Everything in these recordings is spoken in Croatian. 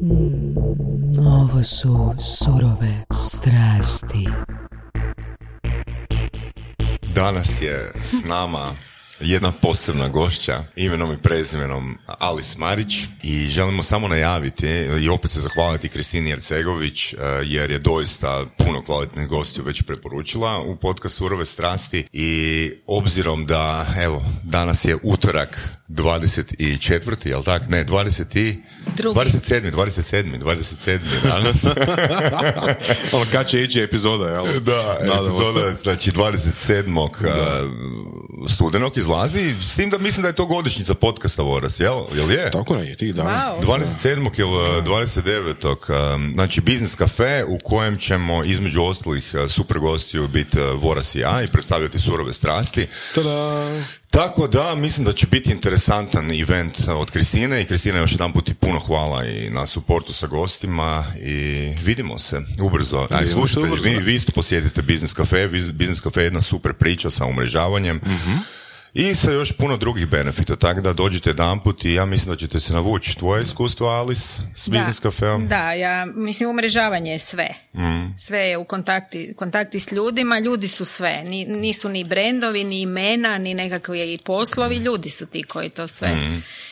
Ovo su surove strasti. Danas je s nama jedna posebna gošća imenom i prezimenom Alis Marić i želimo samo najaviti i opet se zahvaliti Kristini Jercegović eh, jer je doista puno kvalitetnih gostiju već preporučila u podcast Surove strasti i obzirom da evo danas je utorak 24. jel tak? Ne, 20. i... Drugi. 27. 27. 27. danas. ono, kad će ići epizoda, jel? Da, Nadamo epizoda, se. znači 27. Da. Studenog izlazi, s tim da mislim da je to godišnjica podcasta Voras, jel? Jel je? Tako je, tih dana. Wow. 27. ili 29. um, Znači biznis kafe u kojem ćemo između ostalih uh, super gostiju biti uh, Voras i ja i predstavljati surove strasti. Tada! Tako da, mislim da će biti interesantan event od Kristine i Kristina još jedan put i puno hvala i na suportu sa gostima i vidimo se ubrzo. Aj, slušajte, vi, vi isto posjetite Business Cafe, Business Cafe je jedna super priča sa umrežavanjem Mhm. I sa još puno drugih benefita, tako da dođite jedan put i ja mislim da ćete se navući. Tvoje iskustvo, Alice, s Business Cafeom? Da, ja mislim umrežavanje je sve. Sve je u kontakti, kontakti s ljudima, ljudi su sve. Ni- nisu ni brendovi, ni imena, ni nekakvi poslovi, ljudi su ti koji to sve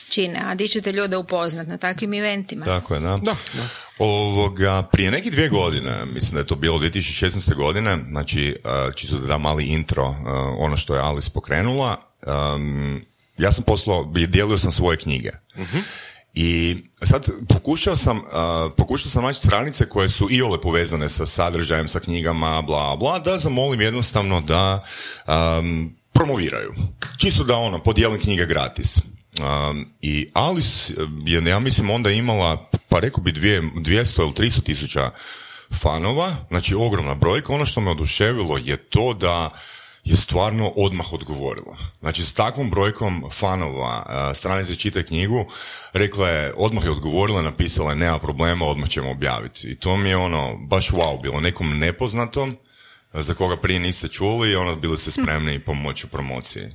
čine. A di ćete ljude upoznat na takvim eventima? Tako je, da. Da, da. Ovoga, prije nekih dvije godine, mislim da je to bilo 2016. godine, znači, čisto da dam mali intro, ono što je Alice pokrenula, um, ja sam poslao, dijelio sam svoje knjige. I sad pokušao sam, uh, pokušao sam naći stranice koje su iole povezane sa sadržajem, sa knjigama, bla, bla, da zamolim jednostavno da um, promoviraju. Čisto da ono, podijelim knjige gratis. Um, I Alice je, ja mislim, onda imala, pa rekao bi dvije, 200 ili 300 tisuća fanova, znači ogromna brojka. Ono što me oduševilo je to da je stvarno odmah odgovorila. Znači, s takvom brojkom fanova uh, stranice Čitaj knjigu, rekla je, odmah je odgovorila, napisala je, nema problema, odmah ćemo objaviti. I to mi je ono, baš wow, bilo nekom nepoznatom, za koga prije niste čuli i ono, bili ste spremni i pomoći u promociji.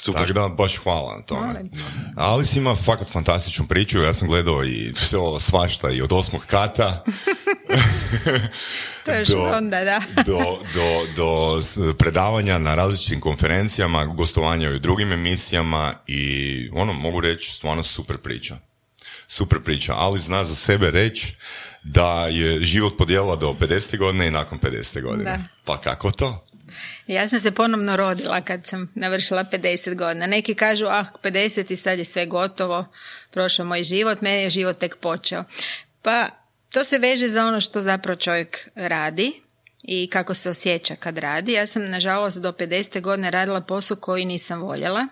Super. Tako da, baš hvala na tome. Molim. Alice ima fakat fantastičnu priču, ja sam gledao i sve ovo svašta i od osmog kata To još do, onda, da. do, do, do predavanja na različitim konferencijama, gostovanja u drugim emisijama i ono, mogu reći, stvarno super priča. Super priča, ali zna za sebe reći da je život podijelila do 50. godine i nakon 50. godine. Da. Pa kako to? Ja sam se ponovno rodila kad sam navršila 50 godina. Neki kažu, ah, 50 i sad je sve gotovo, prošao moj život, meni je život tek počeo. Pa to se veže za ono što zapravo čovjek radi i kako se osjeća kad radi. Ja sam, nažalost, do 50. godine radila posao koji nisam voljela.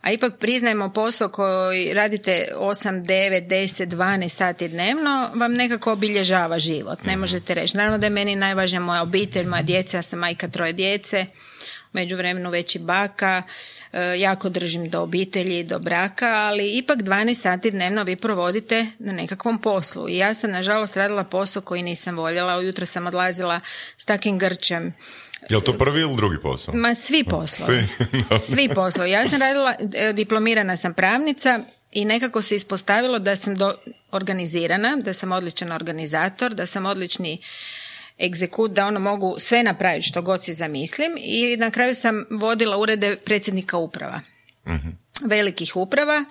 A ipak priznajmo posao koji radite 8, 9, 10, 12 sati dnevno vam nekako obilježava život. Ne možete reći. Naravno da je meni najvažnija moja obitelj, moja djeca, ja sam majka troje djece, međuvremenu već i baka, jako držim do obitelji, do braka, ali ipak 12 sati dnevno vi provodite na nekakvom poslu. I ja sam nažalost radila posao koji nisam voljela, ujutro sam odlazila s takim grčem Je li to prvi ili drugi posao? Ma svi poslovi. Svi? Svi poslovi. Ja sam radila, e, diplomirana sam pravnica i nekako se ispostavilo da sam do, organizirana, da sam odličan organizator, da sam odlični egzekut, da ono mogu sve napraviti što god si zamislim. I na kraju sam vodila urede predsjednika uprava. Velikih uprava.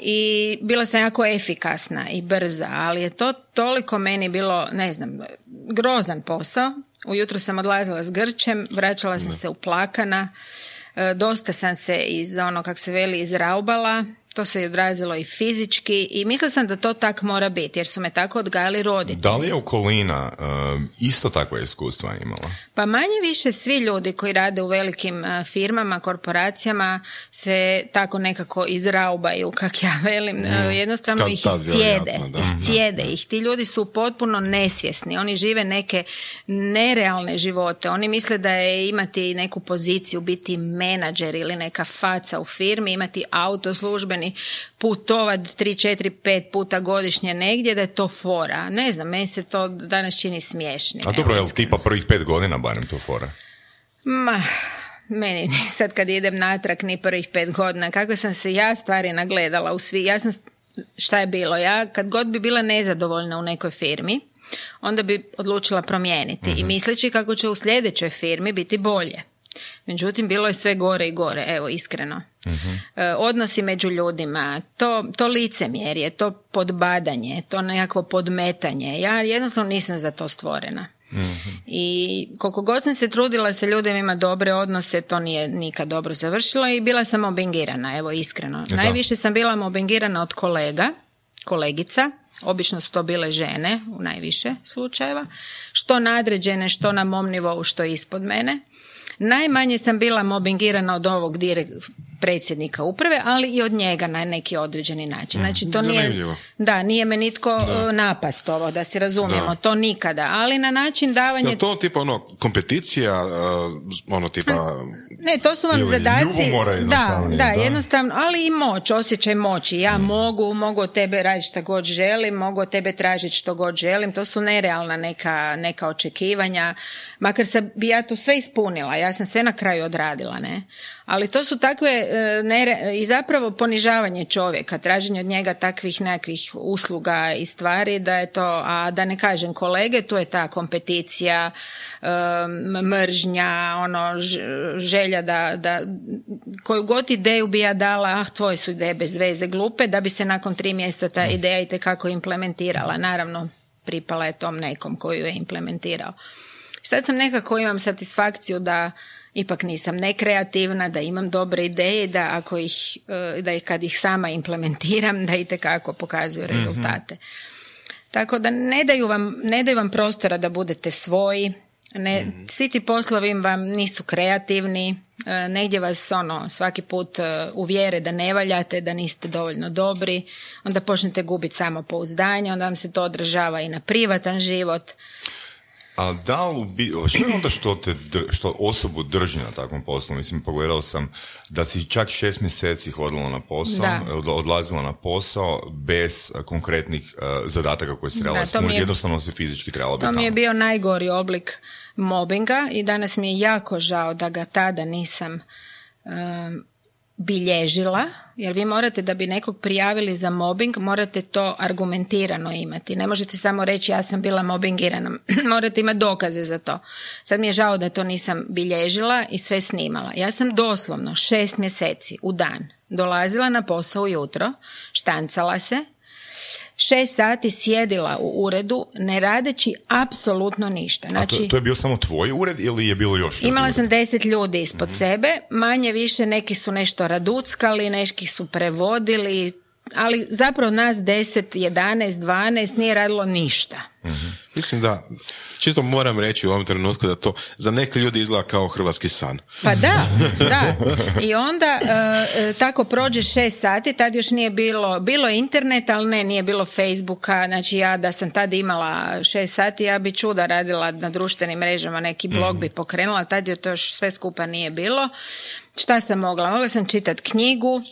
I bila sam jako efikasna i brza, ali je to toliko meni bilo, ne znam, grozan posao. Ujutro sam odlazila s grčem, vraćala sam se uplakana, e, dosta sam se iz ono, kak se veli, izraubala, to se je odrazilo i fizički i mislila sam da to tak mora biti, jer su me tako odgajali roditelji. Da li je okolina uh, isto takva iskustva imala? Pa manje više svi ljudi koji rade u velikim a, firmama, korporacijama se tako nekako izraubaju, kak ja velim, a, jednostavno Kad ih iscijede, da. iscijede ih. Ti ljudi su potpuno nesvjesni, oni žive neke nerealne živote, oni misle da je imati neku poziciju, biti menadžer ili neka faca u firmi, imati auto službeni, putovat 3, 4, 5 puta godišnje negdje, da je to fora. Ne znam, meni se to danas čini smiješnim. A dobro, je li tipa prvih pet godina barem to fora? Ma, meni ni sad kad idem natrag ni prvih pet godina, kako sam se ja stvari nagledala u svi, ja sam šta je bilo? Ja kad god bi bila nezadovoljna u nekoj firmi, onda bi odlučila promijeniti i misleći kako će u sljedećoj firmi biti bolje. Međutim, bilo je sve gore i gore, evo, iskreno. E, odnosi među ljudima, to, to licemjerje, to podbadanje, to nekakvo podmetanje. Ja jednostavno nisam za to stvorena. I koliko god sam se trudila sa ljudima ima dobre odnose, to nije nikad dobro završilo i bila sam mobbingirana, evo iskreno. Najviše sam bila mobbingirana od kolega, kolegica, obično su to bile žene u najviše slučajeva, što nadređene, što na mom nivou, što ispod mene. Najmanje sam bila mobbingirana od ovog direkt, predsjednika uprave, ali i od njega na neki određeni način. Znači, to nije, da, nije me nitko e, napast ovo, da se razumijemo, Da. to nikada, ali na način davanja Je to tipa ono kompeticija, uh, ono tipa... Ne, to su vam Ili zadaci. ljubomora Da, da, da. jednostavno, ali i moć, osjećaj moći. Ja mogu, mogu od tebe raditi što god želim, mogu od tebe tražiti što god želim. To su nerealna neka, neka očekivanja. Makar sam, bi ja to sve ispunila, ja sam sve na kraju odradila, ne. Ali to su takve e, nere- i zapravo ponižavanje čovjeka, traženje od njega takvih nekakvih usluga i stvari da je to, a da ne kažem kolege, tu je ta kompeticija, mržnja, ono, želja da, da, koju god ideju bi ja dala, ah, tvoje su ideje bez veze glupe, da bi se nakon tri mjeseca ta ideja i kako implementirala. Naravno, pripala je tom nekom koju je implementirao. Sad sam nekako imam satisfakciju da ipak nisam nekreativna, da imam dobre ideje da ako ih, e, da ih kad ih sama implementiram, da itekako pokazuju rezultate. Tako da ne daju vam, ne daju vam prostora da budete svoji, ne, svi ti poslovi vam nisu kreativni, e, negdje vas ono svaki put e, uvjere da ne valjate, da niste dovoljno dobri, onda počnete gubiti samopouzdanje, onda vam se to odražava i na privatan život. A da li što je onda što, te, što osobu drži na takvom poslu? Mislim, pogledao sam da si čak šest mjeseci hodila na posao, Da. od- odlazila na posao bez konkretnih eh, zadataka koje si trebala ispuniti, je- jednostavno si fizički trebala biti To mi je bio najgori oblik mobinga i danas mi je jako žao da ga tada nisam um, bilježila, jer vi morate da bi nekog prijavili za mobbing, morate to argumentirano imati. Ne možete samo reći ja sam bila mobbingirana, morate imati dokaze za to. Sad mi je žao da to nisam bilježila i sve snimala. Ja sam doslovno šest mjeseci u dan dolazila na posao ujutro, štancala se, šest sati sjedila u uredu ne radeći apsolutno ništa. A Znači, to, to je bio samo tvoj ured ili je bilo još? Imala sam deset ljudi ispod sebe, manje više neki su nešto raduckali, neki su prevodili, ali zapravo nas 10, 11, 12 nije radilo ništa. Mislim da, čisto moram reći u ovom trenutku da to za neke ljudi izgleda kao hrvatski san. Pa da, da. I onda e, e, tako prođe šest sati, tad još nije bilo, bilo internet, ali ne, nije bilo Facebooka, znači ja da sam tad imala šest sati, ja bi čuda radila na društvenim mrežama, neki blog bi pokrenula, tad je to još sve skupa nije bilo. Šta sam mogla? Mogla sam čitati knjigu,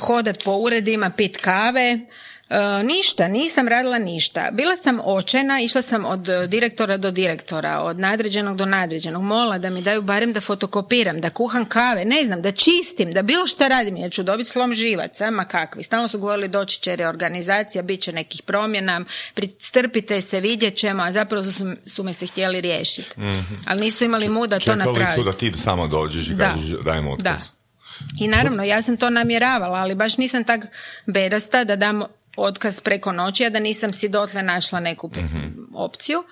hodat po uredima, pit kave, E, ništa, nisam radila ništa. Bila sam očajna, išla sam od e, direktora do direktora, od nadređenog do nadređenog. Mola da mi daju barem da fotokopiram, da kuham kave, ne znam, da čistim, da bilo što radim, jer ću dobiti slom živaca, ma kakvi. Stalno su govorili doći će reorganizacija, bit će nekih promjena, strpite se, vidjet ćemo, a zapravo su, su me se htjeli riješiti. Ali nisu imali muda to Čekali napraviti. su da ti sama dođeš i Da. kažeš dajem otkaz. Da. I naravno, ja sam to namjeravala, ali baš nisam tak bedasta da dam otkaz preko noći, a da nisam si dotle našla neku p- opciju.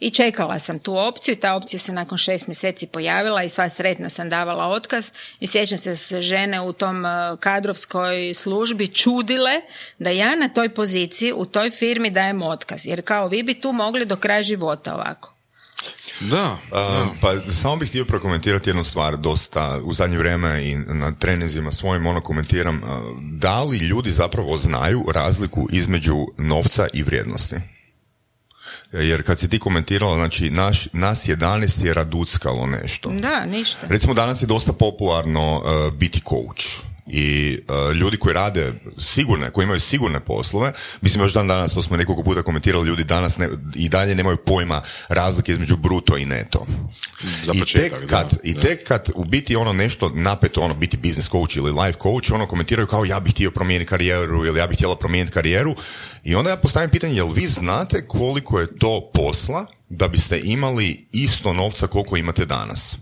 I čekala sam tu opciju i ta opcija se nakon šest mjeseci pojavila i sva sretna sam davala otkaz i sjećam se da su se žene u tom eh, kadrovskoj službi čudile da ja na toj poziciji u toj firmi dajem otkaz. Jer kao vi bi tu mogli do kraja života ovako. Da, A, pa samo bih htio prokomentirati jednu stvar dosta u zadnje vrijeme i na trenizima svojim ono komentiram a, da li ljudi zapravo znaju razliku između novca i vrijednosti? Jer kad si ti komentirala znači naš, nas 11 je raduckalo nešto. Da, ništa. recimo danas je dosta popularno uh, biti coach i uh, ljudi koji rade sigurne, koji imaju sigurne poslove, mislim još dan danas, to smo nekoliko puta komentirali, ljudi danas ne, i dalje nemaju pojma razlike između bruto i neto. Za I početak, tek da, kad, I da. tek kad u biti ono nešto napeto, ono biti business coach ili life coach, ono komentiraju kao ja bih htio promijeniti karijeru ili ja bih htjela promijeniti karijeru i onda ja postavim pitanje, jel vi znate koliko je to posla da biste imali isto novca koliko imate danas?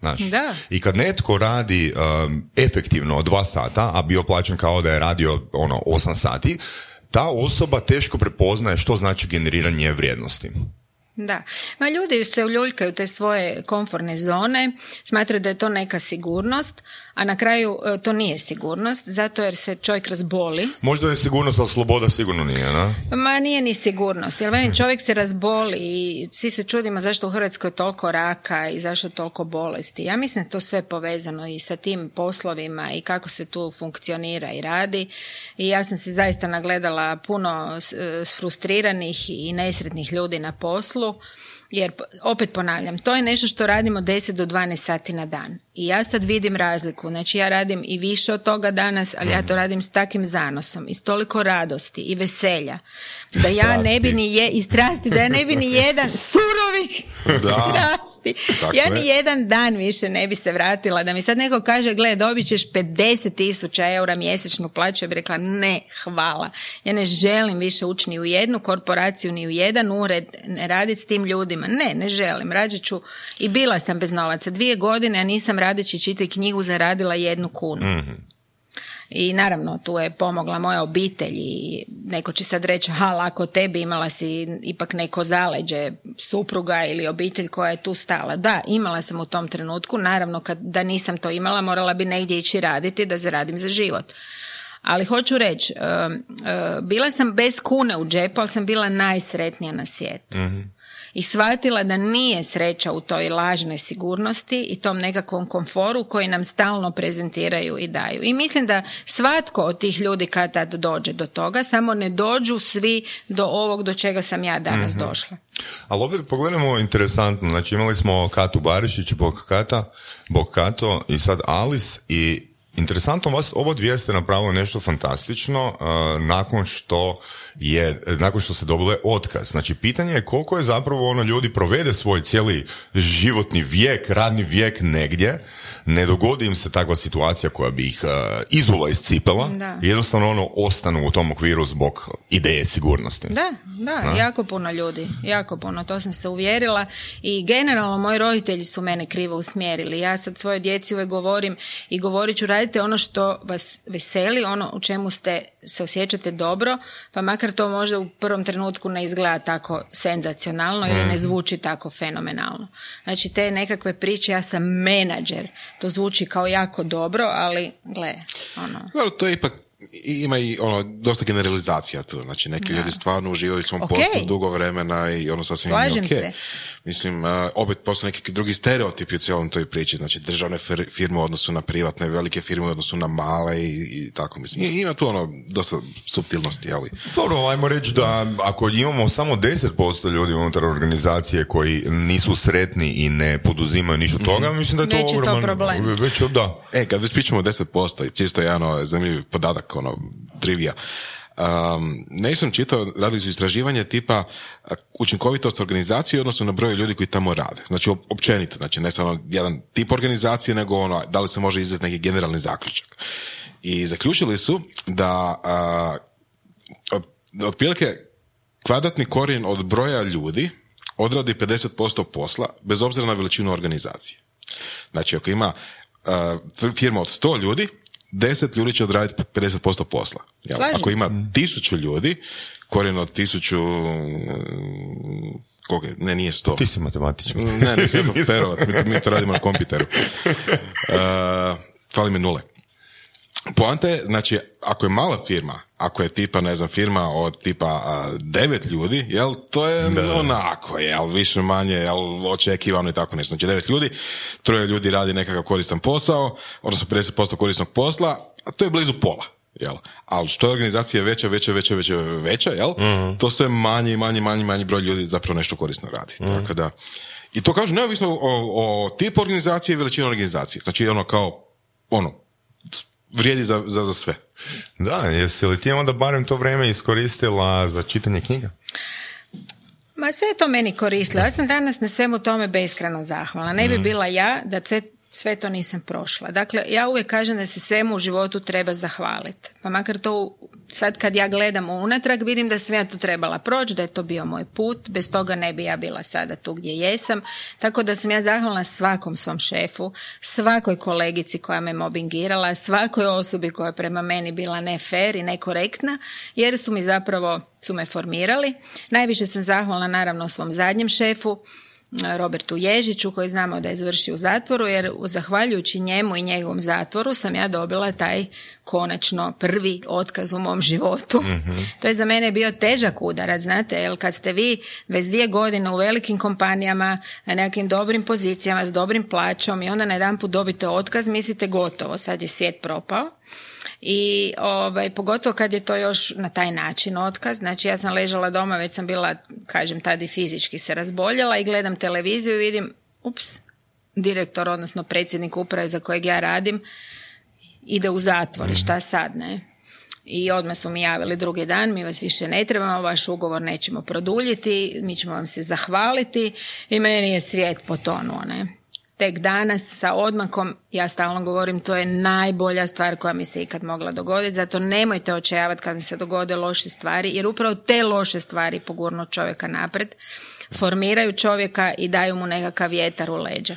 Znaš, Da. I kad netko radi um, efektivno dva sata, a bio plaćen kao da je radio ono osam sati, ta osoba teško prepoznaje što znači generiranje vrijednosti. Da. Ma ljudi se uljuljkaju te svoje komfortne zone, smatraju da je to neka sigurnost, a na kraju e, to nije sigurnost, zato jer se čovjek razboli. Možda je sigurnost, ali sloboda sigurno nije, na? Ma nije ni sigurnost, jer meni čovjek se razboli i svi se čudimo zašto u Hrvatskoj je toliko raka i zašto je toliko bolesti. Ja mislim da je to sve povezano i sa tim poslovima i kako se tu funkcionira i radi. I ja sam se zaista nagledala puno e, frustriranih i nesretnih ljudi na poslu. Jer, opet ponavljam, to je nešto što radimo 10 do 12 sati na dan. I ja sad vidim razliku. Znači ja radim i više od toga danas, ali ja to radim s takim zanosom i s toliko radosti i veselja. Da ja ne bi Strasti. ni je, i strasti, da ja ne bi ni jedan surovih Da. strasti. Tako ja je. ni jedan dan više ne bi se vratila. Da mi sad neko kaže, gle, dobit ćeš 50 tisuća eura mjesečnu plaću, ja bi rekla, ne, hvala. Ja ne želim više ući ni u jednu korporaciju, ni u jedan ured, ne raditi s tim ljudima. Ne, ne želim. Rađe ću, i bila sam bez novaca. Dvije godine, a nisam radeći čitaj knjigu zaradila jednu kunu. I naravno tu je pomogla moja obitelj i neko će sad reći ha lako tebi imala si ipak neko zaleđe supruga ili obitelj koja je tu stala. Da, imala sam u tom trenutku, naravno kad da nisam to imala morala bi negdje ići raditi da zaradim za život. Ali hoću reći, um, uh, bila sam bez kune u džepu, ali sam bila najsretnija na svijetu. I shvatila da nije sreća u toj lažnoj sigurnosti i tom nekakvom komforu koji nam stalno prezentiraju i daju. I mislim da svatko od tih ljudi kad tad dođe do toga, samo ne dođu svi do ovog do čega sam ja danas došla. Ali opet pogledajmo interesantno, znači imali smo Katu Barišić, Bog Kata, Bog Kato i sad Alice i interesantno vas oba dvije ste napravili nešto fantastično uh, nakon što je, nakon što ste dobile otkaz. Znači pitanje je koliko je zapravo ono ljudi provede svoj cijeli životni vijek, radni vijek negdje, ne dogodi im se takva situacija koja bi ih uh, izula iz cipela, Da. i jednostavno ono ostanu u tom okviru zbog ideje sigurnosti. Da, da, jako puno ljudi, jako puno, to sam se uvjerila i generalno moji roditelji su mene krivo usmjerili. Ja sad svojoj djeci uvijek govorim i govorit ću radite ono što vas veseli, ono u čemu ste se osjećate dobro, pa makar to možda u prvom trenutku ne izgleda tako senzacionalno ili ne zvuči tako fenomenalno. Znači te nekakve priče, ja sam menadžer, to zvuči kao jako dobro, ali gle, ono... Dobro, to je ipak ima i ono dosta generalizacija tu, znači neki ljudi stvarno uživaju u svom Ok. poslu dugo vremena i ono sasvim Slažem ok. se. Mislim, uh, opet postoje neki drugi stereotipi u cijelom toj priči, znači državne fir- firme u odnosu na privatne, velike firme u odnosu na male i, i tako, mislim, I- ima tu ono dosta subtilnosti, ali Dobro, ajmo reći da ako imamo samo 10% ljudi unutar organizacije koji nisu sretni i ne poduzimaju ništa od toga, mislim da je to Već je to ogroman... problem. Već, da. E, kad već pričamo o 10%, i čisto jedan ono, zanimljiv podatak, ono, trivija. Um, nisam čitao, radili su istraživanje tipa a, učinkovitost organizacije u odnosu na broj ljudi koji tamo rade. Znači, op- općenito, znači ne samo jedan tip organizacije, nego ono, da li se može izvesti neki generalni zaključak. I zaključili su da od, otprilike kvadratni korijen od broja ljudi odradi 50% posla bez obzira na veličinu organizacije. Znači, ako ima uh, firma od 100 ljudi, 10 ljudi će odraditi 50% posla. Jel? Ako ima se. tisuću ljudi, korijen od tisuću... mm, Koliko je? Ne, nije 100. Ti si matematičar. Ne, ne, ja sam ferovac, mi, mi to radimo na kompiteru. Uh, fali mi nule. Poanta je, znači, ako je mala firma, ako je tipa, ne znam, firma od tipa a, devet ljudi, jel, to je onako, jel, više manje, jel, očekivano i tako nešto. Znači, devet ljudi, troje ljudi radi nekakav koristan posao, odnosno 50% korisnog posla, a to je blizu pola. Jel? Ali što je organizacija veća, veća, veća, veća, veća, jel? To sve manje i manje, manje, manje broj ljudi zapravo nešto korisno radi. Tako da, i to kažu neovisno o, o tipu organizacije i veličini organizacije. Znači, ono kao, ono, vrijedi za, za, za sve. Da, jesi li ti onda barem to vrijeme iskoristila za čitanje knjiga? Ma sve je to meni koristilo. Ja sam danas na svemu tome beskreno zahvalna. Ne bi Mhm. bila ja da sve, sve to nisam prošla. Dakle, ja uvijek kažem da se svemu u životu treba zahvaliti. Pa makar to sad kad ja gledam unatrag vidim da sam ja to trebala proći, da je to bio moj put. Bez toga ne bi ja bila sada tu gdje jesam. Tako da sam ja zahvalna svakom svom šefu, svakoj kolegici koja me mobingirala, svakoj osobi koja je prema meni bila ne fair i nekorektna, jer su mi zapravo su me formirali. Najviše sam zahvalna naravno svom zadnjem šefu, Robertu Ježiću koji znamo da je završio u zatvoru jer zahvaljujući njemu i njegovom zatvoru sam ja dobila taj konačno prvi otkaz u mom životu. To je za mene bio težak udarac, znate, jer kad ste vi 22 godine u velikim kompanijama, na nekim dobrim pozicijama, s dobrim plaćom i onda na jedan put dobite otkaz, mislite gotovo, sad je svijet propao. I ovaj, pogotovo kad je to još na taj način otkaz, znači ja sam ležala doma, već sam bila, kažem, tad i fizički se razboljela i gledam televiziju i vidim, ups, direktor, odnosno predsjednik uprave za kojeg ja radim, ide u zatvor i šta sad, ne? I odmah su mi javili drugi dan, mi vas više ne trebamo, vaš ugovor nećemo produljiti, mi ćemo vam se zahvaliti i meni je svijet potonuo, ne? Tek danas sa odmakom, ja stalno govorim, to je najbolja stvar koja mi se ikad mogla dogoditi, zato nemojte očajavati kad mi se dogode loše stvari, jer upravo te loše stvari pogurnu čovjeka napred, formiraju čovjeka i daju mu nekakav vjetar u leđa.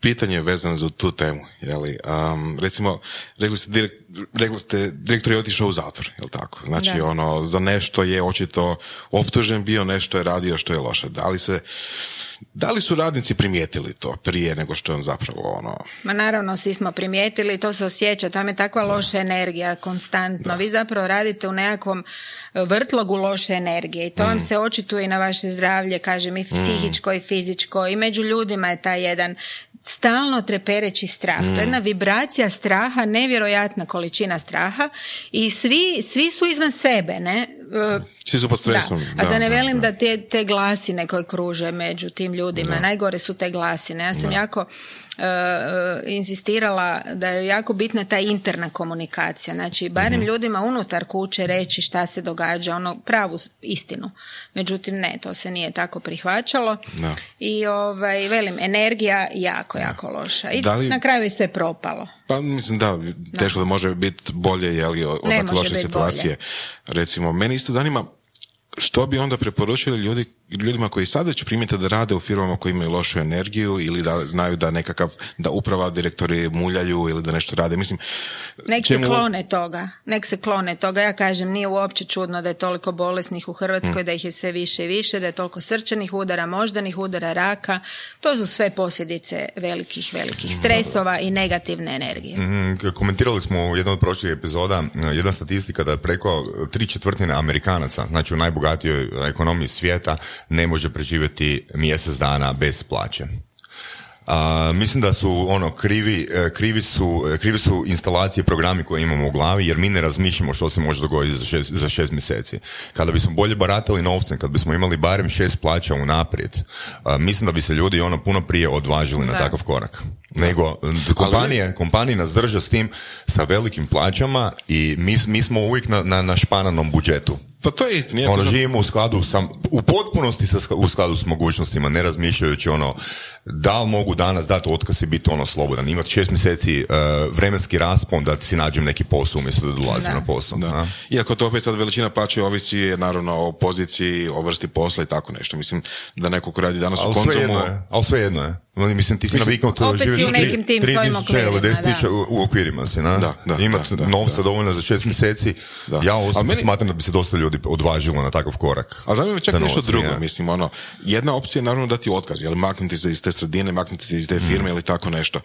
Pitanje vezano za tu temu. Jeli, um, recimo, rekli ste, direkt, rekli ste, direktor je otišao u zatvor, jel tako? Znači, Da. ono, za nešto je očito optužen bio, nešto je radio što je loše. Da li se, da li su radnici primijetili to prije nego što je on zapravo ono... Ma naravno, svi smo primijetili, to se osjeća, tam je takva loša energija konstantno. Vi zapravo radite u nekakvom e, vrtlogu loše energije i to vam se očituje i na vaše zdravlje, kažem, i psihičko i fizičko i među ljudima je taj jedan stalno trepereći strah. To je jedna vibracija straha, nevjerojatna količina straha i svi, svi su izvan sebe, ne? Svi su pod stresom. da. A da, ne velim da, te, te glasine koje kruže među tim ljudima, najgore su te glasine. Ja sam jako e, insistirala da je jako bitna ta interna komunikacija. Znači, barem ljudima unutar kuće reći šta se događa, ono pravu istinu. Međutim, ne, to se nije tako prihvaćalo. Da. I ovaj, velim, energija jako, jako loša. I Da li- na kraju je sve propalo. Pa mislim da, teško da može biti bolje jeli, od Ne takve može loše situacije. Recimo, meni isto zanima što bi onda preporučili ljudi, ljudima koji sad već primite da rade u firmama koji imaju lošu energiju ili da znaju da nekakav, da uprava, direktori muljaju ili da nešto rade. Mislim, Nek čemu- se klone toga, nek se klone toga. Ja kažem, nije uopće čudno da je toliko bolesnih u Hrvatskoj, da ih je sve više i više, da je toliko srčanih udara, moždanih udara, raka. To su sve posljedice velikih, velikih stresova i negativne energije. Mm, Komentirali smo u jednoj od prošlih epizoda eh, jedna statistika da preko tri četvrtine Amerikanaca, znači u najbogatijoj ekonomiji svijeta, ne može preživjeti mjesec dana bez plaće. A, mislim da su ono krivi, eh, krivi su, eh, krivi su instalacije programi koje imamo u glavi jer mi ne razmišljamo što se može dogoditi za šest, za šest mjeseci. Kada bismo bolje baratali novcem, kad bismo imali barem šest plaća unaprijed, a, mislim da bi se ljudi ono puno prije odvažili na Da. takav korak. Nego, kompanije, kompanije nas drže s tim sa velikim plaćama i mi, mi smo uvijek na, na, na špananom budžetu. Pa to je istina. Ono, sam- živimo u skladu sa, u potpunosti sa, u skladu s mogućnostima, ne razmišljajući ono, da li mogu danas dati otkaz i biti ono slobodan, imati šest mjeseci uh, vremenski raspon da si nađem neki posao umjesto da dolazim Da. na posao. Da. a? Iako to opet sad veličina plaće ovisi naravno o poziciji, o vrsti posla i tako nešto. Mislim da neko ko radi danas u Ali sve konzumu... jedno je, ali sve jedno je. Mislim, ti si Mislim, naviknuo to živjeti u nekim tim svojim 3000 ili okvirima, 10.000 da. u, u okvirima si, na? Da, da, Imat da, da, novca da. dovoljno za šest mjeseci, Da. ja osobno meni- smatram da bi se dosta ljudi odvažilo na takav korak. A zanima me čak nešto drugo, mislim, ono, jedna opcija je naravno dati otkaz, jel maknuti se iz te sredine, maknuti iz te firme ili tako nešto.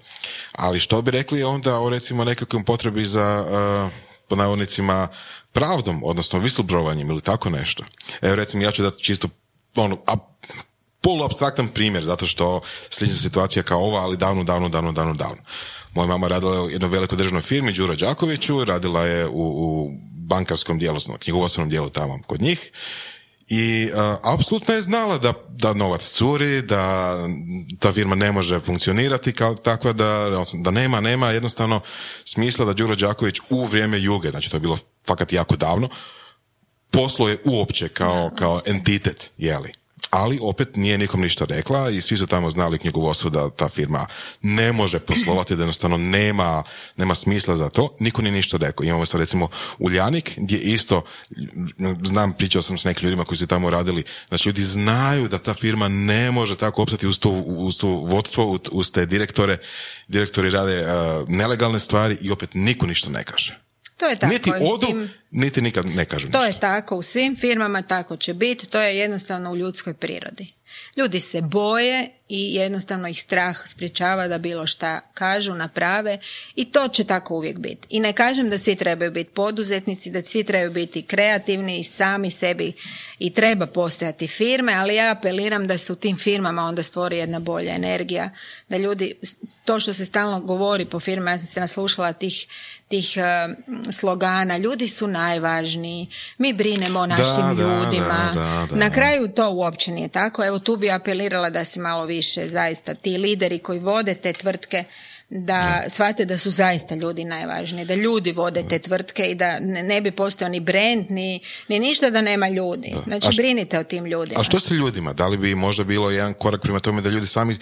Ali što bi rekli onda o recimo nekakvom potrebi za, uh, po navodnicima, pravdom, odnosno whistleblowovanjem ili tako nešto. Evo recimo ja ću dati čisto ono, a, poluabstraktan primjer, zato što slična situacija kao ova, ali davno, davno, davno, davno, davno. Moja mama radila je u jednoj velikoj državnoj firmi, Đuro Đakoviću, radila je u, u bankarskom dijelu, knjigovodstvenom dijelu tamo kod njih i uh, apsolutno je znala da, da novac curi, da ta firma ne može funkcionirati kao takva, da, da nema, nema jednostavno smisla da Đuro Đaković u vrijeme juge, znači to je bilo fakat jako davno, posluje uopće kao, kao entitet, jeli ali opet nije nikom ništa rekla i svi su tamo znali knjigovodstvo da ta firma ne može poslovati, da jednostavno nema, nema smisla za to, niko nije ništa rekao. Imamo sad recimo Uljanik gdje isto, znam, pričao sam s nekim ljudima koji su tamo radili, znači ljudi znaju da ta firma ne može tako opstati uz to, uz to vodstvo, uz te direktore, direktori rade nelegalne stvari i opet niko ništa ne kaže. To je tako. Niti odu, niti nikad ne kažu To je tako, u svim firmama tako će biti, to je jednostavno u ljudskoj prirodi. Ljudi se boje i jednostavno ih strah sprječava da bilo šta kažu, naprave i to će tako uvijek biti. I ne kažem da svi trebaju biti poduzetnici, da svi trebaju biti kreativni i sami sebi i treba postojati firme, ali ja apeliram da se u tim firmama onda stvori jedna bolja energija, da ljudi, to što se stalno govori po firmama, ja sam se naslušala tih, tih eh, slogana, ljudi su najvažniji, mi brinemo o našim ljudima. Na kraju to uopće nije tako. Evo tu bi apelirala da se malo više zaista ti lideri koji vode te tvrtke da shvate da su zaista ljudi najvažniji, da ljudi vode te tvrtke i da ne, bi postojao ni brand, ni, ni ništa da nema ljudi. Znači, brinite o tim ljudima. A što s ljudima? Da li bi možda bilo jedan korak prema tome da ljudi sami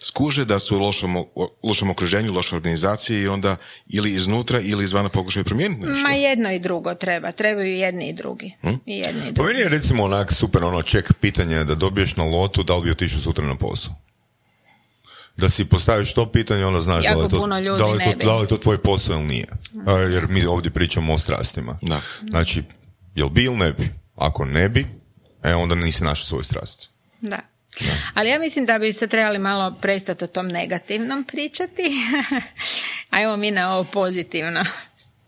skuže da su u lošom, lošom okruženju, lošoj organizaciji i onda ili iznutra ili izvana pokušaju promijeniti nešto? Ma jedno i drugo treba. Trebaju i jedni i drugi. Hm? I jedni i drugi. Po meni je recimo onak super ono ček pitanje da dobiješ na lotu da li bi otišao sutra na posao da si postaviš to pitanje, onda znaš da li, to, da, li to, da li to tvoj posao ili nije. Jer mi ovdje pričamo o strastima. Da. Znači, jel bi ili ne bi? Ako ne bi, e, onda nisi našao svoju strast. Da. Ali ja mislim da bi se trebali malo prestati o tom negativnom pričati. Ajmo mi na ovo pozitivno.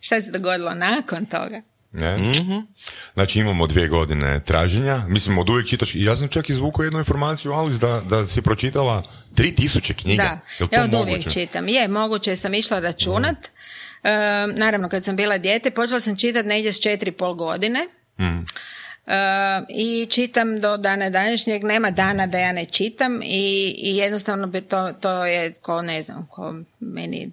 Šta se dogodilo nakon toga? Ne? mm Znači imamo dvije godine traženja, mislim od uvijek čitaš, ja sam čak izvukao jednu informaciju, Alice, da, da si pročitala tri tisuće knjiga. Da, ja od uvijek čitam. Je, moguće sam išla računat. Mm. E, naravno, kad sam bila dijete, počela sam čitati negdje s četiri pol godine. Mm. I čitam do dana današnjeg, nema dana da ja ne čitam i, i jednostavno bi to, to je ko ne znam, ko meni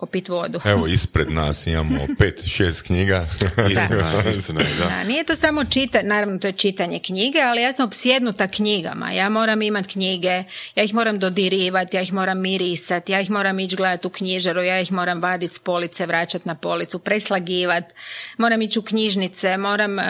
ko pit vodu. Evo, ispred nas imamo pet, šest knjiga. da. da. Nije to samo čitanje, naravno to je čitanje knjige, ali ja sam opsjednuta knjigama. Ja moram imat knjige, ja ih moram dodirivati, ja ih moram mirisati, ja ih moram ići gledati u knjižaru, ja ih moram vaditi s police, vraćati na policu, preslagivati, moram ići u knjižnice, moram uh,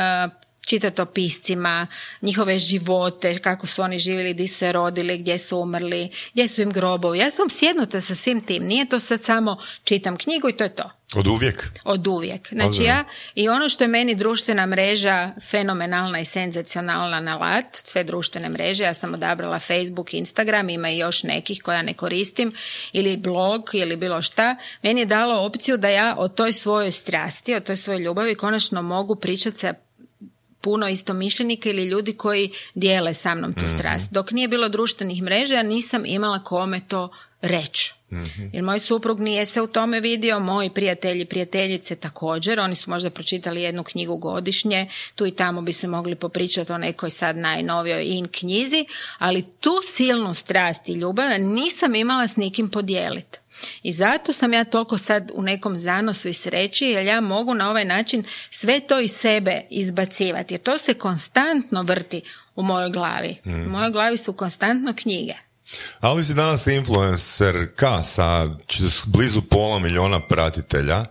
čitati o piscima, njihove živote, kako su oni živjeli, gdje su se rodili, gdje su umrli, gdje su im grobovi. Ja sam sjednuta sa svim tim. Nije to sad samo čitam knjigu i to je to. Od uvijek? Od uvijek. Znači ja, i ono što je meni društvena mreža fenomenalna i senzacionalna lat, sve društvene mreže, ja sam odabrala Facebook, Instagram, ima i još nekih koja ne koristim, ili blog, ili bilo šta, meni je dalo opciju da ja o toj svojoj strasti, o toj svojoj ljubavi konačno mogu pričati sa puno istomišljenika ili ljudi koji dijele sa mnom tu mhm. strast. Dok nije bilo društvenih mreža, ja nisam imala kome to reći. Mhm. Jer moj suprug nije se u tome vidio, moji prijatelji, prijateljice također, oni su možda pročitali jednu knjigu godišnje, tu i tamo bi se mogli popričati o nekoj sad najnovijoj in knjizi, ali tu silnu strast i ljubav nisam imala s nikim podijeliti. I zato sam ja toliko sad u nekom zanosu i sreći jer ja mogu na ovaj način sve to iz sebe izbacivati. Jer to se konstantno vrti u mojoj glavi. U mojoj glavi su konstantno knjige. Ali si danas K sa blizu pola milijuna pratitelja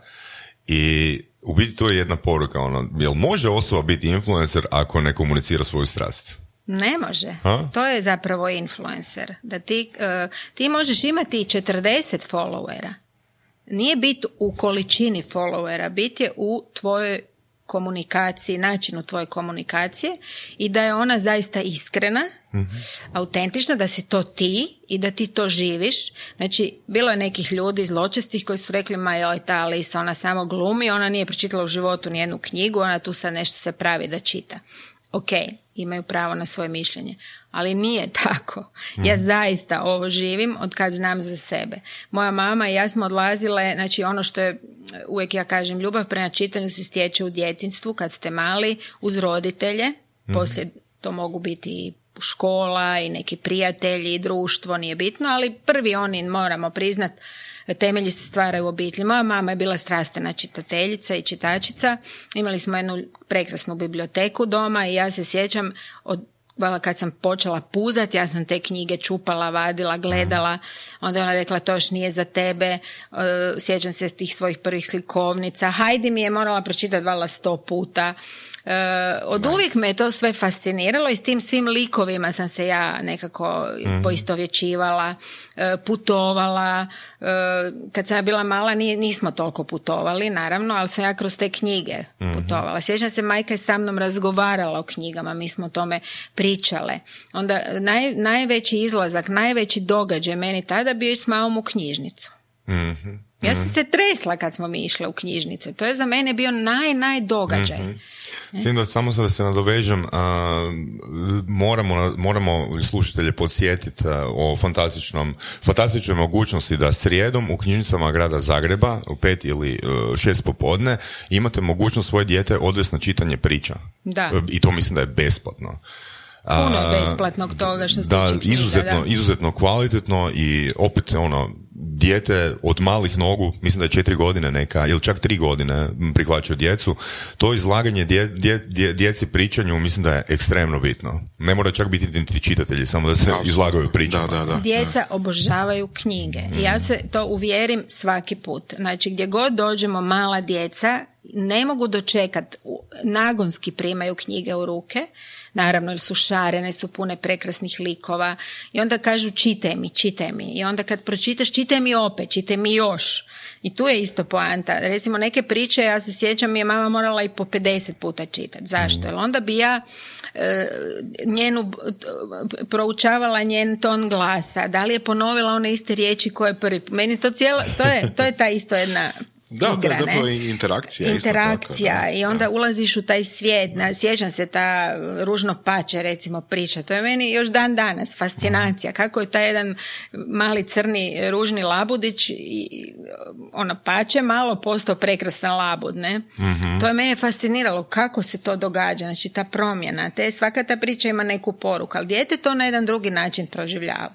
i u biti to je jedna poruka. Ono, jel može osoba biti influencer ako ne komunicira svoju strast? Ne može. To je zapravo influencer. Da ti, e, ti možeš imati i 40 followera. Nije bit u količini followera, bit je u tvojoj komunikaciji, načinu tvoje komunikacije i da je ona zaista iskrena, autentična, da si to ti i da ti to živiš. Znači, bilo je nekih ljudi zločestih koji su rekli, ma joj, ta Alisa, ona samo glumi, ona nije pročitala u životu nijednu knjigu, ona tu sad nešto se pravi da čita. Ok, imaju pravo na svoje mišljenje, ali nije tako. Ja zaista ovo živim od kad znam za sebe. Moja mama i ja smo odlazile, znači ono što je, uvijek ja kažem, ljubav prema čitanju se stječe u djetinstvu kad ste mali, uz roditelje, poslije to mogu biti i škola i neki prijatelji i društvo, nije bitno, ali prvi oni moramo priznat temelji se stvaraju u obitelji. Moja mama je bila strastvena čitateljica i čitačica. Imali smo jednu prekrasnu biblioteku doma i ja se sjećam od kad sam počela puzati, ja sam te knjige čupala, vadila, gledala, onda je ona rekla to još nije za tebe, E, sjećam se tih svojih prvih slikovnica, Hajdi mi je morala pročitati vala sto puta. E, od uvijek me je to sve fasciniralo i s tim svim likovima sam se ja nekako poistovjećivala, e, putovala, E, kad sam ja bila mala nismo toliko putovali, naravno, ali sam ja kroz te knjige putovala. Sjećam se, majka je sa mnom razgovarala o knjigama, mi smo o tome pričale. Onda naj, najveći izlazak, najveći događaj meni tada bio s mamom u knjižnicu. Ja sam se tresla kad smo mi išle u knjižnice. To je za mene bio naj, naj događaj. S tim da samo sad da se nadovežem, a, moramo, moramo slušatelje podsjetiti a, o fantastičnom, fantastičnoj mogućnosti da srijedom u knjižnicama grada Zagreba u pet ili e, šest popodne imate mogućnost svoje dijete odvesti na čitanje priča. Da. E, I to mislim da je besplatno. Puno besplatnog toga što se da, knjiga, izuzetno, da. izuzetno kvalitetno i opet ono, dijete od malih nogu, mislim da je četiri godine neka, ili čak tri godine prihvaćaju djecu, to izlaganje dje, dje- dje- djeci pričanju mislim da je ekstremno bitno. Ne mora čak biti niti čitatelji, samo da se izlagaju pričama. Da, da, da. Djeca obožavaju knjige. I ja se to uvjerim svaki put. Znači gdje god dođemo mala djeca ne mogu dočekat, nagonski primaju knjige u ruke, naravno jer su šarene, su pune prekrasnih likova i onda kažu čitaj mi, čitaj mi i onda kad pročitaš čitaj mi opet, čitaj mi još. I tu je isto poanta. Recimo neke priče, ja se sjećam, je mama morala i po 50 puta čitati. Zašto? Jer onda bi ja e, njenu, proučavala njen ton glasa, da li je ponovila one iste riječi koje prvi. Meni to cijelo, to je, to je ta isto jedna Da, to igra, je zapravo ne? interakcija. isto Interakcija tako, da. i onda ulaziš u taj svijet. Na, sjećam se ta ružno pače recimo priča. To je meni još dan danas fascinacija. Kako je taj jedan mali crni ružni labudić i ono pače malo postao prekrasan labud, ne? To je mene fasciniralo kako se to događa, znači ta promjena. Te, svaka ta priča ima neku poruku, ali dijete to na jedan drugi način proživljava.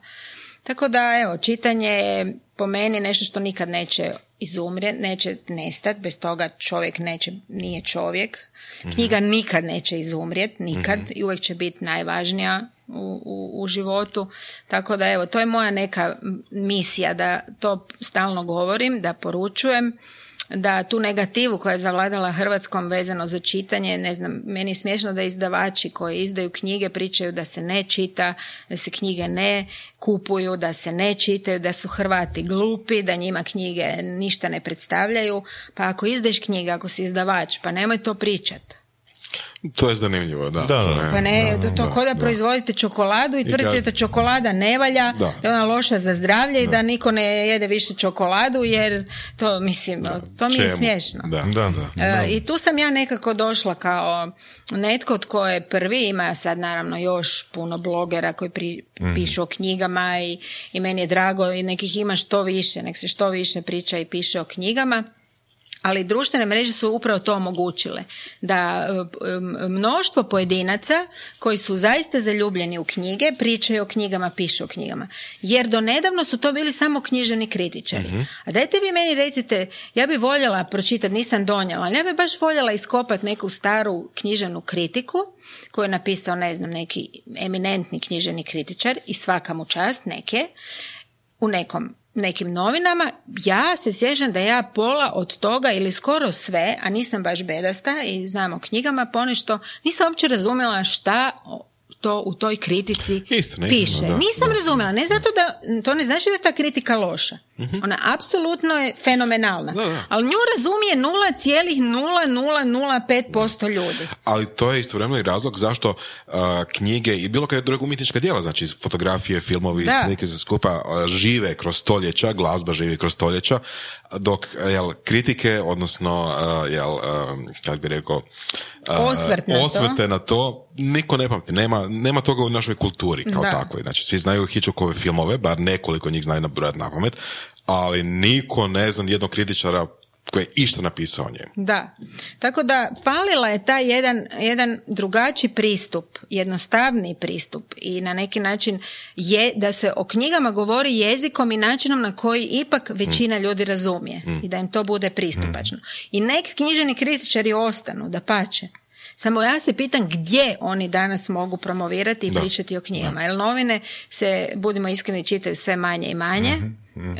Tako da, evo, čitanje je po meni nešto što nikad neće izumrijeti, neće nestati, bez toga čovjek neće, nije čovjek. Knjiga nikad neće izumrijeti, nikad, i uvijek će biti najvažnija u, u, u životu. Tako da, evo, to je moja neka misija, da to stalno govorim, da poručujem, da tu negativu koja je zavladala Hrvatskom vezano za čitanje, ne znam, meni je smiješno da izdavači koji izdaju knjige pričaju da se ne čita, da se knjige ne kupuju, da se ne čitaju, da su Hrvati glupi, da njima knjige ništa ne predstavljaju. Pa ako izdeš knjige, ako si izdavač, pa nemoj to pričat. To je zanimljivo, da. Da, to da. je- Pa ne, da, to, ko da da. proizvodite čokoladu i tvrdite da čokolada ne valja, Da. da je ona loša za zdravlje i da niko ne jede više čokoladu jer to, mislim, to mi je Čemu? smiješno. Da, Da. da. E, I tu sam ja nekako došla kao netko tko je prvi, ima sad naravno još puno blogera koji pri- pišu o knjigama i, i meni je drago i nekih ima što više, nek se što više priča i piše o knjigama. Ali društvene mreže su upravo to omogućile. Da e, m, mnoštvo pojedinaca koji su zaista zaljubljeni u knjige, pričaju o knjigama, pišu o knjigama. Jer do nedavno su to bili samo književni kritičari. A dajte vi meni recite, ja bi voljela pročitati, nisam donijela, ali ja bi baš voljela iskopati neku staru književnu kritiku koju je napisao, ne znam, neki eminentni književni kritičar i svaka mu čast, neke, u nekom nekim novinama, ja se sjećam da ja pola od toga ili skoro sve, a nisam baš bedasta i znam o knjigama, ponešto nisam uopće razumjela šta to u toj kritici znam, piše. da, Nisam da. razumjela, ne zato da, to ne znači da je ta kritika loša. Ona apsolutno je fenomenalna. Da, da. Ali nju razumije 0,0005% ljudi. Ali to je istovremeno i razlog zašto uh, knjige i bilo koja druga umjetnička djela, znači fotografije, filmovi, Da. slike se skupa uh, žive kroz stoljeća, glazba živi kroz stoljeća, dok jel, kritike, odnosno uh, jel, um, kako bi rekao, uh, Osvrt na to. osvrte na to, niko ne pamti. Nema, nema toga u našoj kulturi kao Da. takvoj. Znači, svi znaju Hitchcockove filmove, bar nekoliko njih znaju nabrojati na pamet, ali niko ne zna jednog kritičara koji je išta napisao o njemu. Da. Tako da falila je taj jedan, jedan drugačiji pristup, jednostavniji pristup i na neki način je da se o knjigama govori jezikom i načinom na koji ipak većina ljudi razumije i da im to bude pristupačno. I neki književni kritičari ostanu, da pače. Samo ja se pitam gdje oni danas mogu promovirati i Da. pričati o knjigama. Jer novine se, budimo iskreni, čitaju sve manje i manje.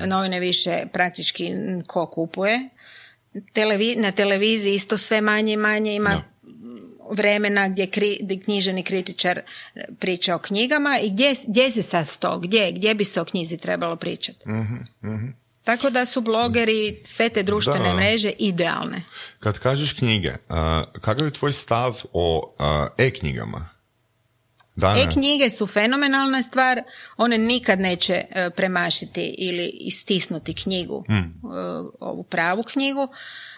Novine više praktički ko kupuje. Televi- na televiziji isto sve manje i manje ima vremena gdje, kri, gdje književni kritičar priča o knjigama i gdje, gdje se sad to, gdje, gdje bi se o knjizi trebalo pričati. Tako da su blogeri, sve te društvene Da. mreže idealne. Kad kažeš knjige, kakav je tvoj stav o e-knjigama? Dana? E-knjige su fenomenalna stvar, one nikad neće e, premašiti ili istisnuti knjigu, e, ovu pravu knjigu.